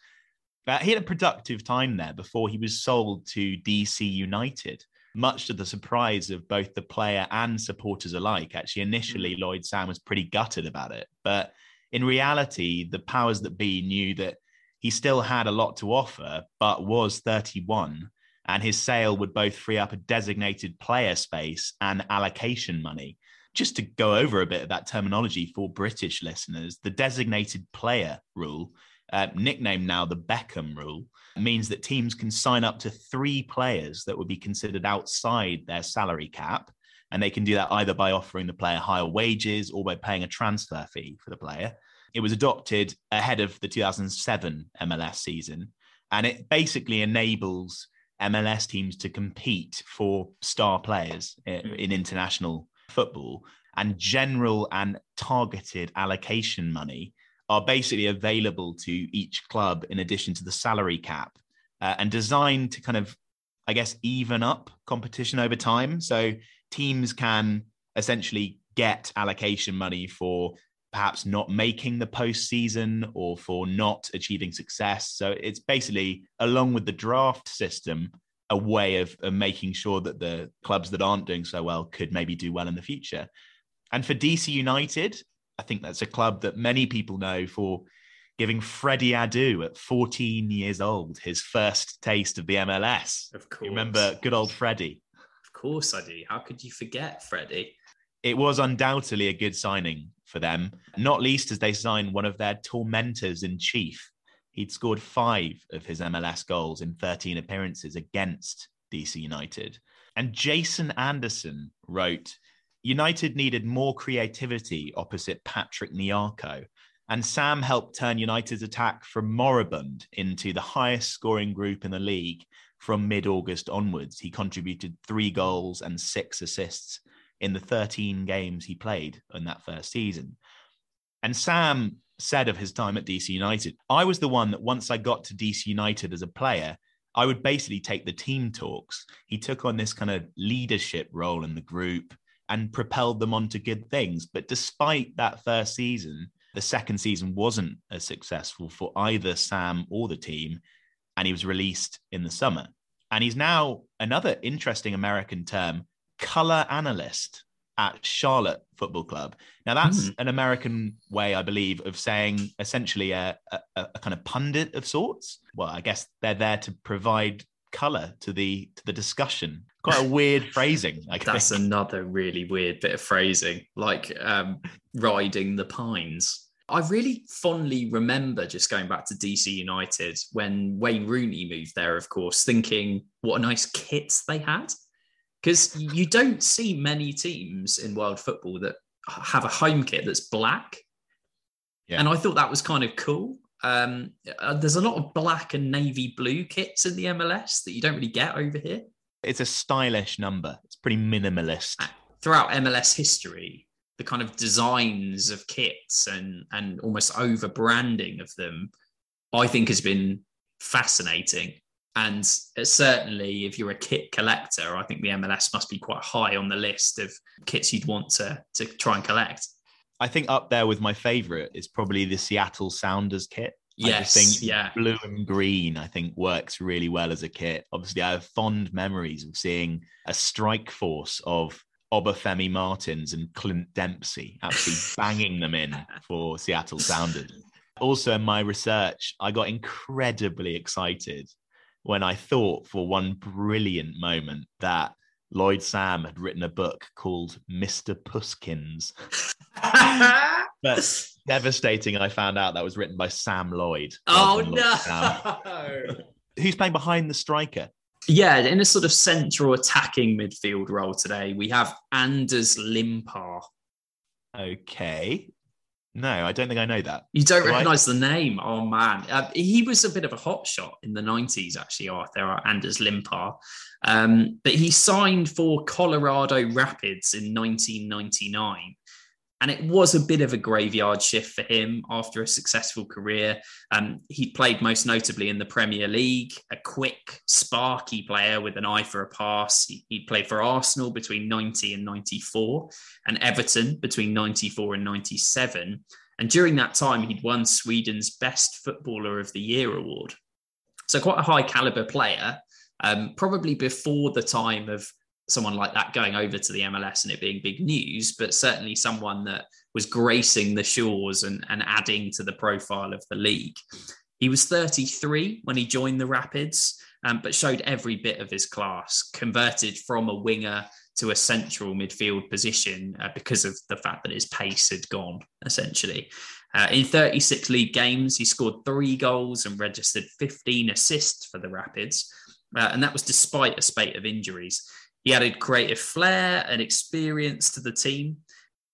Uh, he had a productive time there before he was sold to DC United. Much to the surprise of both the player and supporters alike. Actually, initially, mm. Lloyd Sam was pretty gutted about it. But in reality, the powers that be knew that he still had a lot to offer, but was 31. And his sale would both free up a designated player space and allocation money. Just to go over a bit of that terminology for British listeners, the designated player rule, uh, nicknamed now the Beckham rule, means that teams can sign up to three players that would be considered outside their salary cap. And they can do that either by offering the player higher wages or by paying a transfer fee for the player. It was adopted ahead of the 2007 MLS season. And it basically enables MLS teams to compete for star players in international football. And general and targeted allocation money are basically available to each club in addition to the salary cap uh, and designed to kind of, I guess, even up competition over time. So teams can essentially get allocation money for perhaps not making the postseason or for not achieving success. So it's basically, along with the draft system, a way of, of making sure that the clubs that aren't doing so well could maybe do well in the future. And for DC United, I think that's a club that many people know for giving Freddie Adu at 14 years old his first taste of the MLS. Of course. You remember good old Freddie? Of course I do. How could you forget Freddie? It was undoubtedly a good signing for them, not least as they signed one of their tormentors in chief. He'd scored five of his MLS goals in 13 appearances against DC United. And Jason Anderson wrote United needed more creativity opposite Patrick Nyarko. And Sam helped turn United's attack from moribund into the highest scoring group in the league from mid August onwards. He contributed three goals and six assists in the 13 games he played in that first season. And Sam said of his time at DC United, I was the one that once I got to DC United as a player, I would basically take the team talks. He took on this kind of leadership role in the group and propelled them onto good things. But despite that first season, the second season wasn't as successful for either Sam or the team, and he was released in the summer. And he's now another interesting American term, color analyst at Charlotte Football Club. Now, that's mm. an American way, I believe, of saying essentially a, a, a, kind of pundit of sorts. Well, I guess they're there to provide color to the to the discussion. Quite a weird *laughs* phrasing like that's another really weird bit of phrasing like um, riding the pines. I really fondly remember just going back to dc united when wayne rooney moved there of course thinking what a nice kit they had. Because you don't see many teams in world football that have a home kit that's black. Yeah. and i thought that was kind of cool um, uh, there's a lot of black and navy blue kits in the MLS that you don't really get over here. It's a stylish number. It's pretty minimalist. Uh, throughout MLS history, the kind of designs of kits and and almost over branding of them, I think has been fascinating. And certainly, if you're a kit collector, I think the MLS must be quite high on the list of kits you'd want to to try and collect. I think up there with my favorite is probably the Seattle Sounders kit. Yes, I think yeah. blue and green, I think works really well as a kit. Obviously, I have fond memories of seeing a strike force of Obafemi Martins and Clint Dempsey actually *laughs* banging them in for Seattle Sounders. Also, in my research, I got incredibly excited when I thought for one brilliant moment that Lloyd Sam had written a book called Mr. Pusskins. *laughs* but devastating, I found out that was written by Sam Lloyd. Oh, no. *laughs* Who's playing behind the striker? Yeah, in a sort of central attacking midfield role today, we have Anders Limpar. Okay. No, I don't think I know that. You don't Do recognize I? the name? Oh man, uh, he was a bit of a hot shot in the '90s, actually. Arthur Anders Limpar, um, but he signed for Colorado Rapids in 1999. And it was a bit of a graveyard shift for him after a successful career. Um, he played most notably in the Premier League, a quick, sparky player with an eye for a pass. He, he played for Arsenal between 90 and 94, and Everton between 94 and 97. And during that time, he'd won Sweden's Best Footballer of the Year award. So, quite a high caliber player, um, probably before the time of someone like that going over to the MLS and it being big news, but certainly someone that was gracing the shores and, and adding to the profile of the league. He was 33 when he joined the Rapids, um, but showed every bit of his class, converted from a winger to a central midfield position uh, because of the fact that his pace had gone, essentially. Uh, in 36 league games, he scored three goals and registered 15 assists for the Rapids. Uh, and that was despite a spate of injuries. He added creative flair and experience to the team.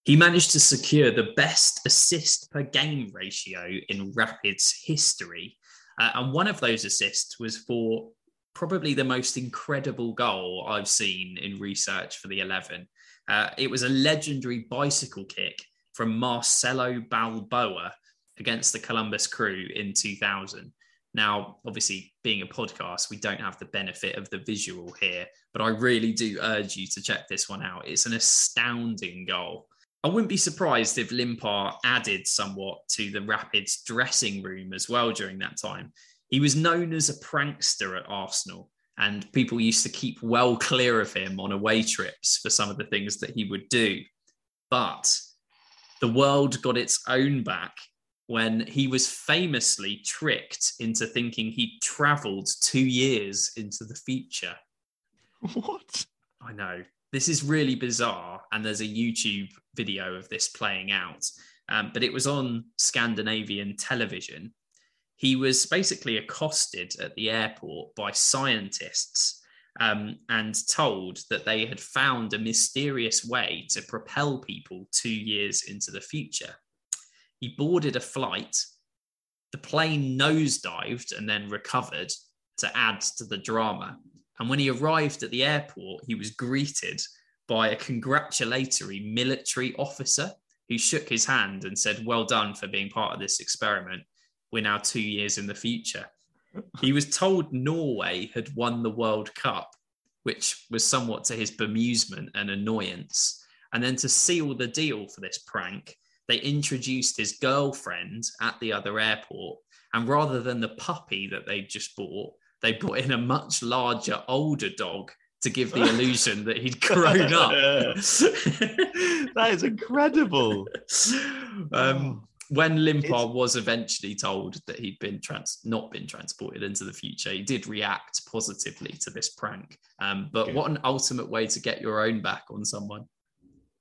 He managed to secure the best assist per game ratio in Rapids history. Uh, and one of those assists was for probably the most incredible goal I've seen in research for the 11. Uh, it was a legendary bicycle kick from Marcelo Balboa against the Columbus Crew in 2000. Now, obviously, being a podcast, we don't have the benefit of the visual here, but I really do urge you to check this one out. It's an astounding goal. I wouldn't be surprised if Limpar added somewhat to the Rapids dressing room as well during that time. He was known as a prankster at Arsenal, and people used to keep well clear of him on away trips for some of the things that he would do. But the world got its own back when he was famously tricked into thinking he'd traveled two years into the future. What? I know. This is really bizarre. And there's a YouTube video of this playing out. Um, but it was on Scandinavian television. He was basically accosted at the airport by scientists um, and told that they had found a mysterious way to propel people two years into the future. He boarded a flight. The plane nosedived and then recovered to add to the drama. And when he arrived at the airport, he was greeted by a congratulatory military officer who shook his hand and said, Well done for being part of this experiment. We're now two years in the future. He was told Norway had won the World Cup, which was somewhat to his bemusement and annoyance. And then to seal the deal for this prank, they introduced his girlfriend at the other airport. And rather than the puppy that they just bought, they brought in a much larger, older dog to give the *laughs* illusion that he'd grown up. *laughs* that is incredible. *laughs* um, when Limpar was eventually told that he'd been trans- not been transported into the future, he did react positively to this prank. Um, but Good. what an ultimate way to get your own back on someone.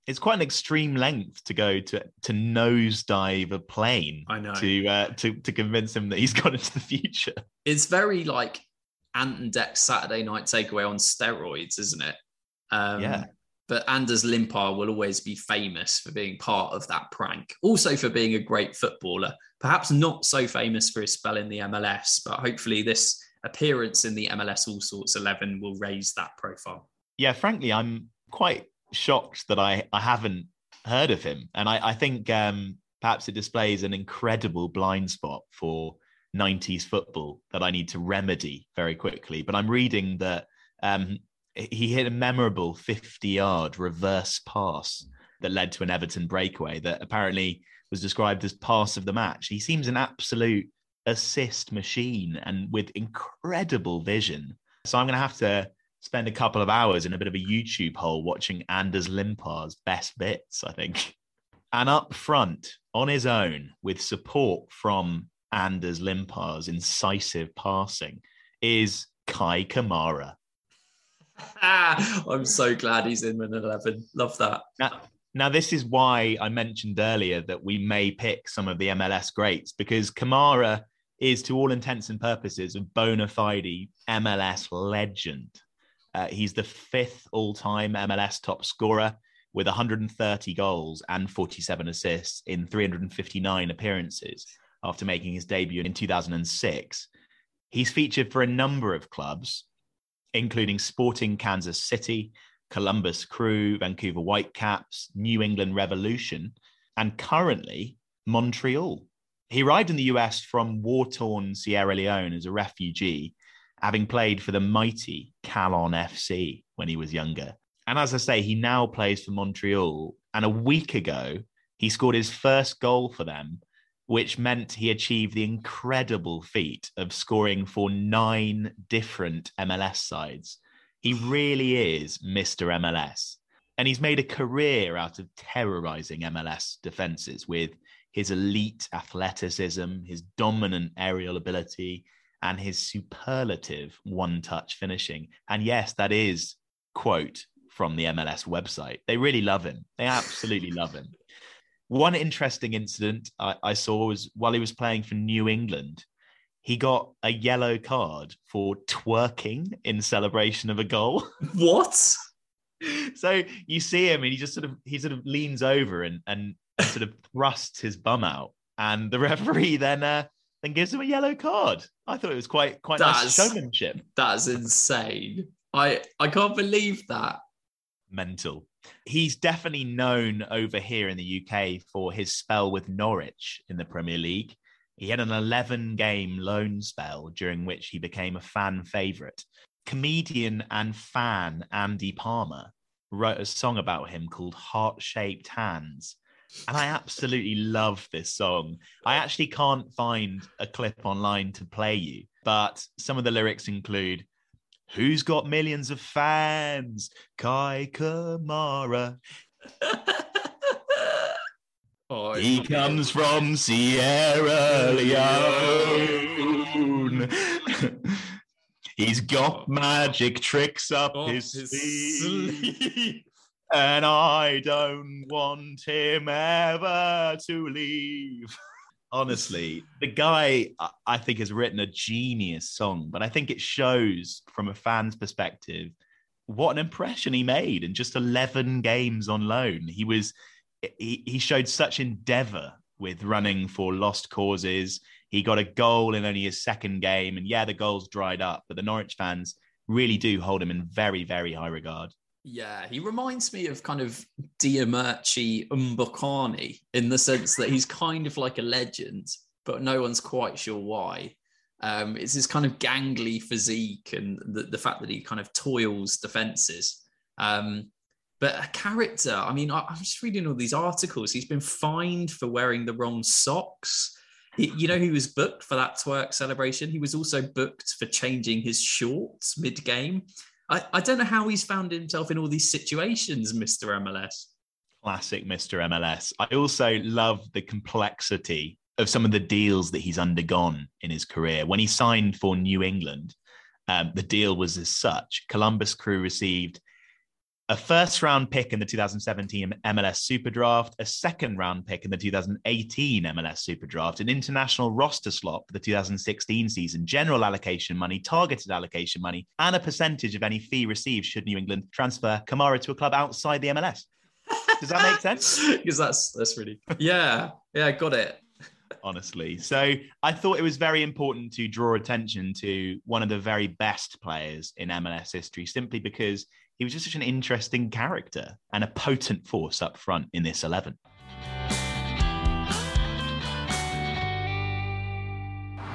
It's quite an extreme length to go to to nosedive a plane. I know. to uh, to to convince him that he's *laughs* gone into the future. It's very like Ant and Dec's Saturday Night Takeaway on steroids, isn't it? Um, Yeah. But Anders Limpar will always be famous for being part of that prank. Also for being a great footballer. Perhaps not so famous for his spell in the MLS, but hopefully this appearance in the MLS All Sorts 11 will raise that profile. Yeah, frankly, I'm quite shocked that I I haven't heard of him, and I I think um, perhaps it displays an incredible blind spot for 90s football that I need to remedy very quickly. But I'm reading that um, he hit a memorable 50 yard reverse pass that led to an Everton breakaway that apparently was described as pass of the match. He seems an absolute assist machine and with incredible vision. So I'm going to have to spend a couple of hours in a bit of a YouTube hole watching Anders Limpar's best bits, I think. And up front, on his own, with support from Anders Limpar's incisive passing, is Kei Kamara. *laughs* I'm so glad he's in an 11. Love that. Now, now, this is why I mentioned earlier that we may pick some of the MLS greats because Kamara is, to all intents and purposes, a bona fide MLS legend. Uh, he's the fifth all time MLS top scorer with 130 goals and 47 assists in 359 appearances after making his debut in 2006. He's featured for a number of clubs, including Sporting Kansas City, Columbus Crew, Vancouver Whitecaps, New England Revolution, and currently Montreal. He arrived in the US from war torn Sierra Leone as a refugee, having played for the mighty Kallon FC when he was younger. And as I say, he now plays for Montreal. And a week ago, he scored his first goal for them, which meant he achieved the incredible feat of scoring for nine different MLS sides. He really is Mr. MLS. And he's made a career out of terrorizing MLS defenses with his elite athleticism, his dominant aerial ability, and his superlative one touch finishing. And yes, that is, quote, from the MLS website. They really love him. They absolutely love him. One interesting incident I, I, saw was while he was playing for New England, he got a yellow card for twerking in celebration of a goal. *laughs* What? so you see him and he just sort of he sort of leans over and and sort of thrusts his bum out, and the referee then uh, then gives him a yellow card. I thought it was quite quite that's, nice showmanship. That's insane. I I can't believe that. Mental. He's definitely known over here in the UK for his spell with Norwich in the Premier League. He had an 11 game loan spell during which he became a fan favourite. Comedian and fan Andy Palmer wrote a song about him called Heart Shaped Hands. And I absolutely love this song. I actually can't find a clip online to play you, but some of the lyrics include Who's got millions of fans? Kei Kamara. *laughs* oh, he comes from Sierra Leone. *laughs* He's got oh. magic tricks up his, his sleeve. sleeve. And I don't want him ever to leave *laughs* honestly, the guy I think has written a genius song, but I think it shows from a fan's perspective what an impression he made in just 11 games on loan. He was he, he showed such endeavor with running for lost causes. He got a goal in only his second game, and yeah, the goals dried up, but the Norwich fans really do hold him in very, very high regard. Yeah, he reminds me of kind of Dieumerci Mbokani in the sense that he's kind of like a legend, but no one's quite sure why. Um, it's his kind of gangly physique and the, the fact that he kind of toils defenses. Um, but a character, I mean, I, am just reading all these articles. He's been fined for wearing the wrong socks. He, you know, he was booked for that twerk celebration. He was also booked for changing his shorts mid game. I, I don't know how he's found himself in all these situations, Mr. MLS. Classic Mr. MLS. I also love the complexity of some of the deals that he's undergone in his career. When he signed for New England, um, the deal was as such Columbus Crew received a first round pick in the 2017 MLS Super Draft, a second round pick in the 2018 MLS Super Draft, an international roster slot for the 2016 season, general allocation money, targeted allocation money, and a percentage of any fee received should New England transfer Kamara to a club outside the MLS. Does that make sense? *laughs* Because that's that's really yeah yeah got it. Honestly, so I thought it was very important to draw attention to one of the very best players in MLS history, simply because he was just such an interesting character and a potent force up front in this 11.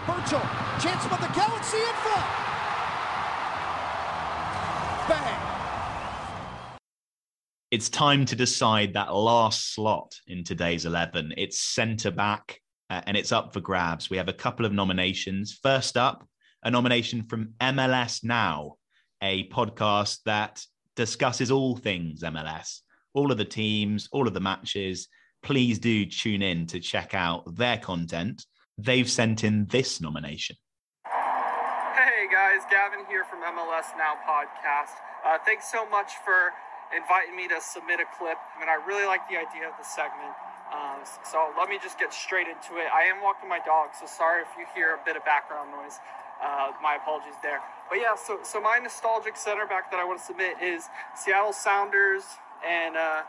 Birchall, chance about the galaxy in front. Bang. It's time to decide that last slot in today's 11. It's centre back uh, and it's up for grabs. We have a couple of nominations. First up, a nomination from MLS Now, a podcast that discusses all things MLS, all of the teams, all of the matches. Please do tune in to check out their content. They've sent in this nomination. Hey guys, Gavin here from MLS Now podcast. Uh, thanks so much for inviting me to submit a clip. I mean, I really like the idea of the segment. Uh, so let me just get straight into it. I am walking my dog, so sorry if you hear a bit of background noise. Uh, my apologies there. But yeah, so so my nostalgic center back that I want to submit is Seattle Sounders and uh,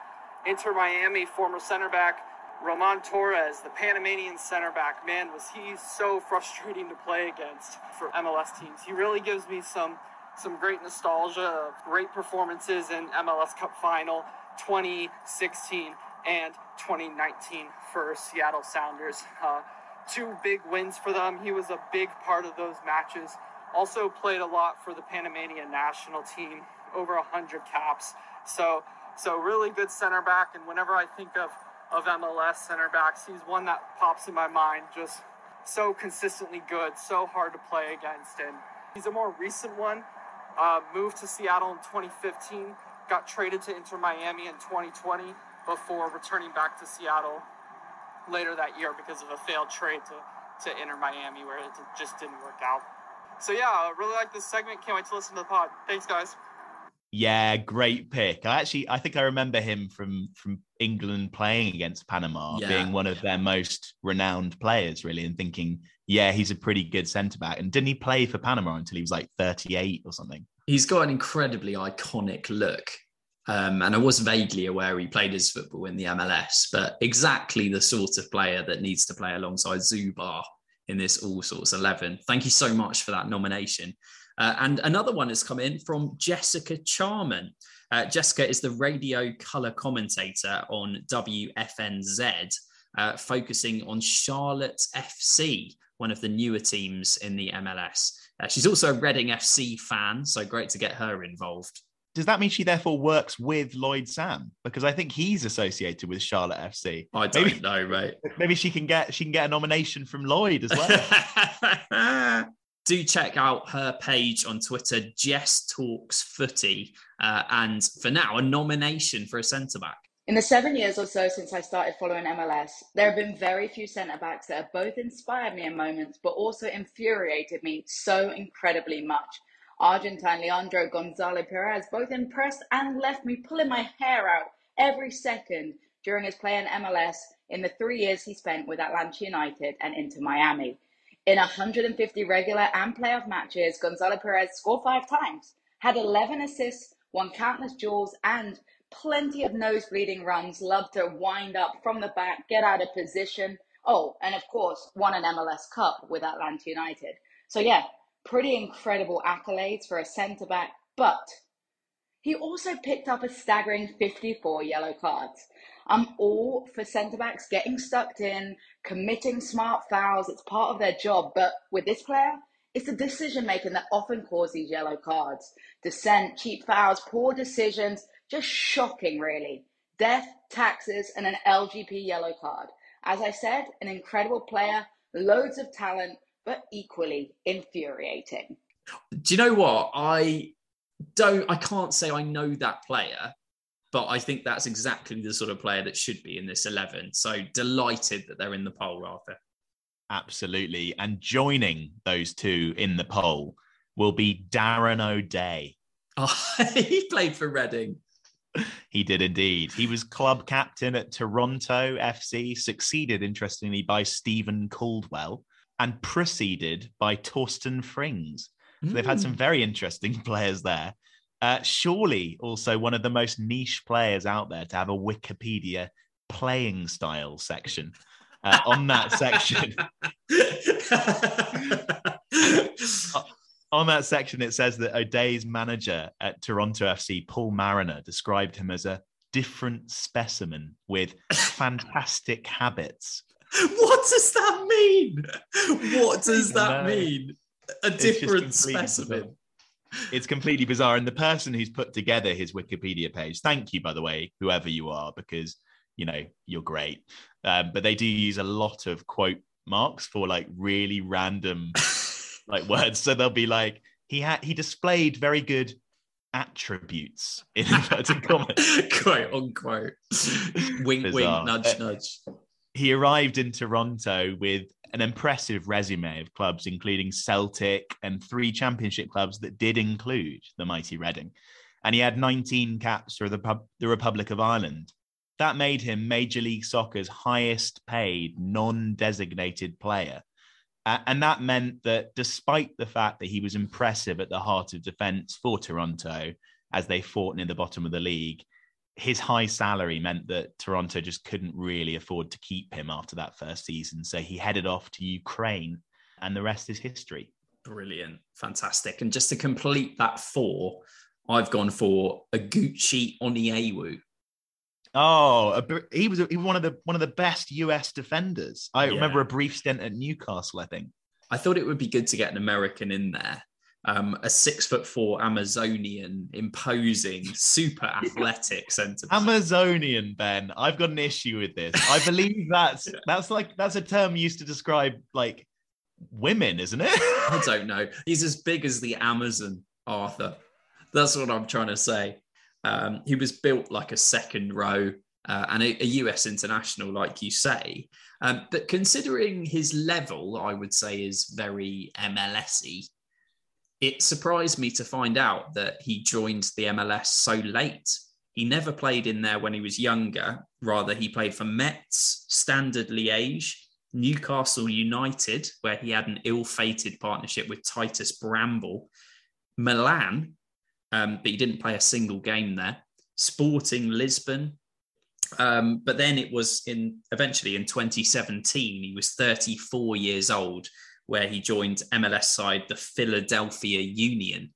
Inter Miami former center back Roman Torres, the Panamanian center back. Man, was he so frustrating to play against for MLS teams. He really gives me some some great nostalgia great performances in MLS Cup final 2016 and 2019 for Seattle Sounders. Uh, two big wins for them. He was a big part of those matches. Also played a lot for the Panamanian national team, over 100 caps. So, so really good center back. And whenever I think of, of MLS center backs, he's one that pops in my mind. Just so consistently good, so hard to play against. And he's a more recent one Uh, moved to Seattle in 2015, got traded to Inter Miami in 2020 before returning back to Seattle later that year because of a failed trade to, to Inter Miami where it just didn't work out. So yeah, I really like this segment. Can't wait to listen to the pod. Thanks, guys. Yeah, great pick. I actually I think I remember him from from England playing against Panama, Yeah. being one of their most renowned players, really, and thinking, yeah, he's a pretty good centre back. And didn't he play for Panama until he was like 38 or something? He's got an incredibly iconic look. Um, and I was vaguely aware he played his football in the MLS, but exactly the sort of player that needs to play alongside Zubar in this all sorts 11. Thank you so much for that nomination. Uh, and another one has come in from Jessica Charman. Uh, Jessica is the radio color commentator on WFNZ, uh, focusing on Charlotte FC, one of the newer teams in the MLS. Uh, she's also a Reading FC fan, so great to get her involved. Does that mean she therefore works with Lloyd Sam? Because I think he's associated with Charlotte FC. I don't Maybe- know, mate. *laughs* Maybe she can get she can get a nomination from Lloyd as well. *laughs* Do check out her page on Twitter, Jess Talks Footy, uh, and for now, a nomination for a centre back. In the seven years or so since I started following MLS, there have been very few centre backs that have both inspired me in moments but also infuriated me so incredibly much. Argentine Leandro González Pírez both impressed and left me pulling my hair out every second during his play in MLS in the three years he spent with Atlanta United and Inter Miami. In 150 regular and playoff matches, González Pírez scored five times, had 11 assists, won countless duels, and plenty of nose bleeding runs, loved to wind up from the back, get out of position. Oh, and of course, won an MLS Cup with Atlanta United. So, yeah, pretty incredible accolades for a centre back, but he also picked up a staggering 54 yellow cards. I'm all for centre backs getting stuck in, committing smart fouls. It's part of their job. But with this player, it's the decision making that often causes these yellow cards. Dissent, cheap fouls, poor decisions, just shocking, really. Death, taxes, and an LGP yellow card. As I said, an incredible player, loads of talent, but equally infuriating. Do you know what? I don't, I can't say I know that player, but I think that's exactly the sort of player that should be in this 11. So delighted that they're in the poll, Arthur. Absolutely. And joining those two in the poll will be Darren O'Dea. Oh, *laughs* he played for Reading. *laughs* He did indeed. He was club captain at Toronto FC, succeeded, interestingly, by Steven Caldwell, and preceded by Torsten Frings. So they've had some very interesting *laughs* players there. Uh, surely also one of the most niche players out there to have a Wikipedia playing style section. Uh, on that *laughs* section, *laughs* on that section, it says that O'Dea's manager at Toronto FC, Paul Mariner, described him as a different specimen with fantastic habits. *laughs* what does that mean? What does that No. mean? A different specimen. bizarre. It's completely bizarre. And the person who's put together his Wikipedia page, thank you, by the way, whoever you are, because you know you're great. Um, but they do use a lot of quote marks for like really random *laughs* like words. So they'll be like, he had he displayed very good attributes in inverted commas. *laughs* quote unquote. wink, Bizarre. wink, nudge, nudge. He arrived in Toronto with an impressive resume of clubs, including Celtic and three championship clubs that did include the mighty Reading. And he had 19 caps for the, the Republic of Ireland. That made him Major League Soccer's highest paid non designated player. Uh, and that meant that despite the fact that he was impressive at the heart of defense for Toronto as they fought near the bottom of the league, his high salary meant that Toronto just couldn't really afford to keep him after that first season. So he headed off to Ukraine, and the rest is history. Brilliant. Fantastic. And just to complete that four, I've gone for Oguchi Onyewu. Oh, a he was he was one of the one of the best US defenders. I Yeah. remember a brief stint at Newcastle. I think. I thought it would be good to get an American in there. Um, a six foot four Amazonian, imposing, super athletic *laughs* centre. Amazonian Ben. I've got an issue with this. I believe that's *laughs* that's like that's a term used to describe like women, isn't it? I *laughs* don't know. He's as big as the Amazon, Arthur. That's what I'm trying to say. Um, he was built like a second row uh, and a, a, US international, like you say. Um, but considering his level, I would say is very MLSy. It surprised me to find out that he joined the MLS so late. He never played in there when he was younger. Rather, he played for Metz, Standard Liège, Newcastle United, where he had an ill fated partnership with Titus Bramble, Milan, um, but he didn't play a single game there, Sporting Lisbon. Um, but then it was in eventually in 2017, he was 34 years old, where he joined MLS side the Philadelphia Union.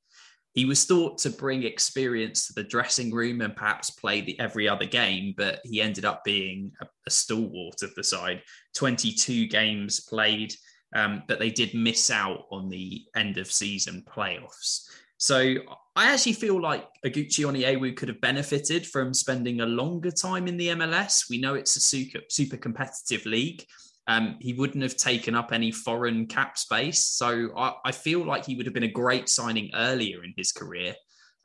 He was thought to bring experience to the dressing room and perhaps play the every other game, but he ended up being a, a stalwart of the side. 22 games played, um, but they did miss out on the end of season playoffs. So I actually feel like Oguchi Onyewu could have benefited from spending a longer time in the MLS. We know it's a super, super competitive league. Um, he wouldn't have taken up any foreign cap space. So I, I, feel like he would have been a great signing earlier in his career.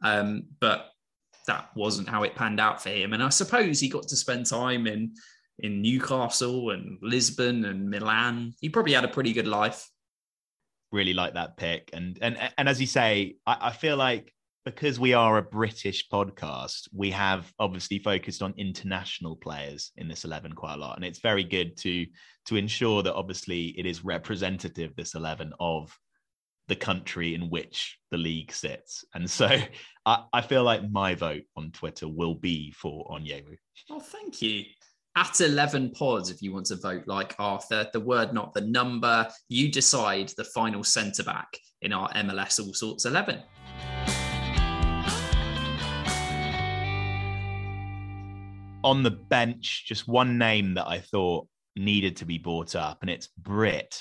Um, but that wasn't how it panned out for him. And I suppose he got to spend time in in Newcastle and Lisbon and Milan. He probably had a pretty good life. Really like that pick. And and and as you say, I, I feel like because we are a British podcast, we have obviously focused on international players in this 11 quite a lot. And it's very good to to ensure that obviously it is representative, this 11, of the country in which the league sits. And so *laughs* I, I feel like my vote on Twitter will be for Onyewu. Oh, thank you. At 11 pods, if you want to vote like Arthur, the word, not the number, you decide the final centre back in our MLS All Sorts 11. On the bench, just one name that I thought needed to be brought up, and it's Brit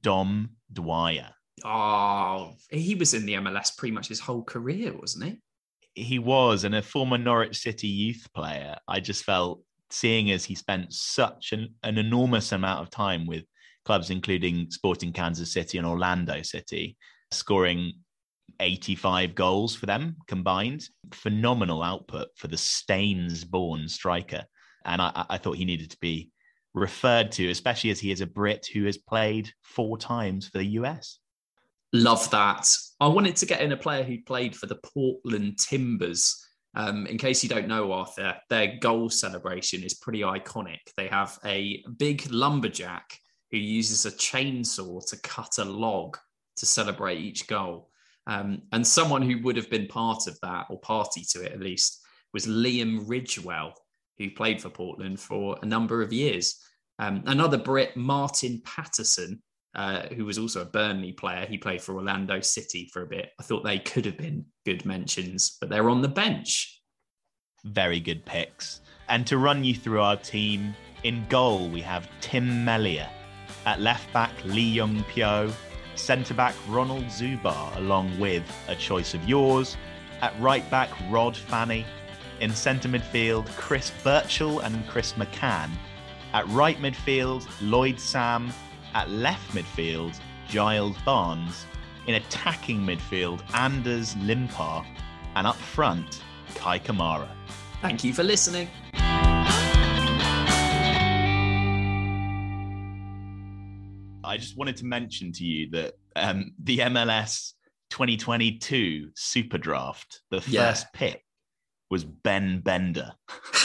Dom Dwyer. Oh, he was in the MLS pretty much his whole career, wasn't he? He was, and a former Norwich City youth player. I just felt seeing as he spent such an, an enormous amount of time with clubs, including Sporting Kansas City and Orlando City, scoring 85 goals for them combined. Phenomenal output for the Staines born striker. And I, I, thought he needed to be referred to, especially as he is a Brit who has played four times for the US. Love that. I wanted to get in a player who played for the Portland Timbers. Um, in case you don't know, Arthur, their goal celebration is pretty iconic. They have a big lumberjack who uses a chainsaw to cut a log to celebrate each goal. Um, and someone who would have been part of that, or party to it at least, was Liam Ridgewell, who played for Portland for a number of years. Um, another Brit, Martin Paterson, uh, who was also a Burnley player. He played for Orlando City for a bit. I thought they could have been good mentions, but they're on the bench. Very good picks. And to run you through our team, in goal, we have Tim Melia. At left back, Lee Young Pyo centre back Ronald Zubar, along with a choice of yours. At right back, Rod Fanni. In centre midfield, Chris Birchall and Chris McCann. At right midfield, Lloyd Sam. At left midfield, Giles Barnes. In attacking midfield, Anders Limpar. And up front, Kei Kamara. Thank you for listening. I just wanted to mention to you that um, the MLS 2022 Super Draft, the first yeah. pick was Ben Bender. *laughs*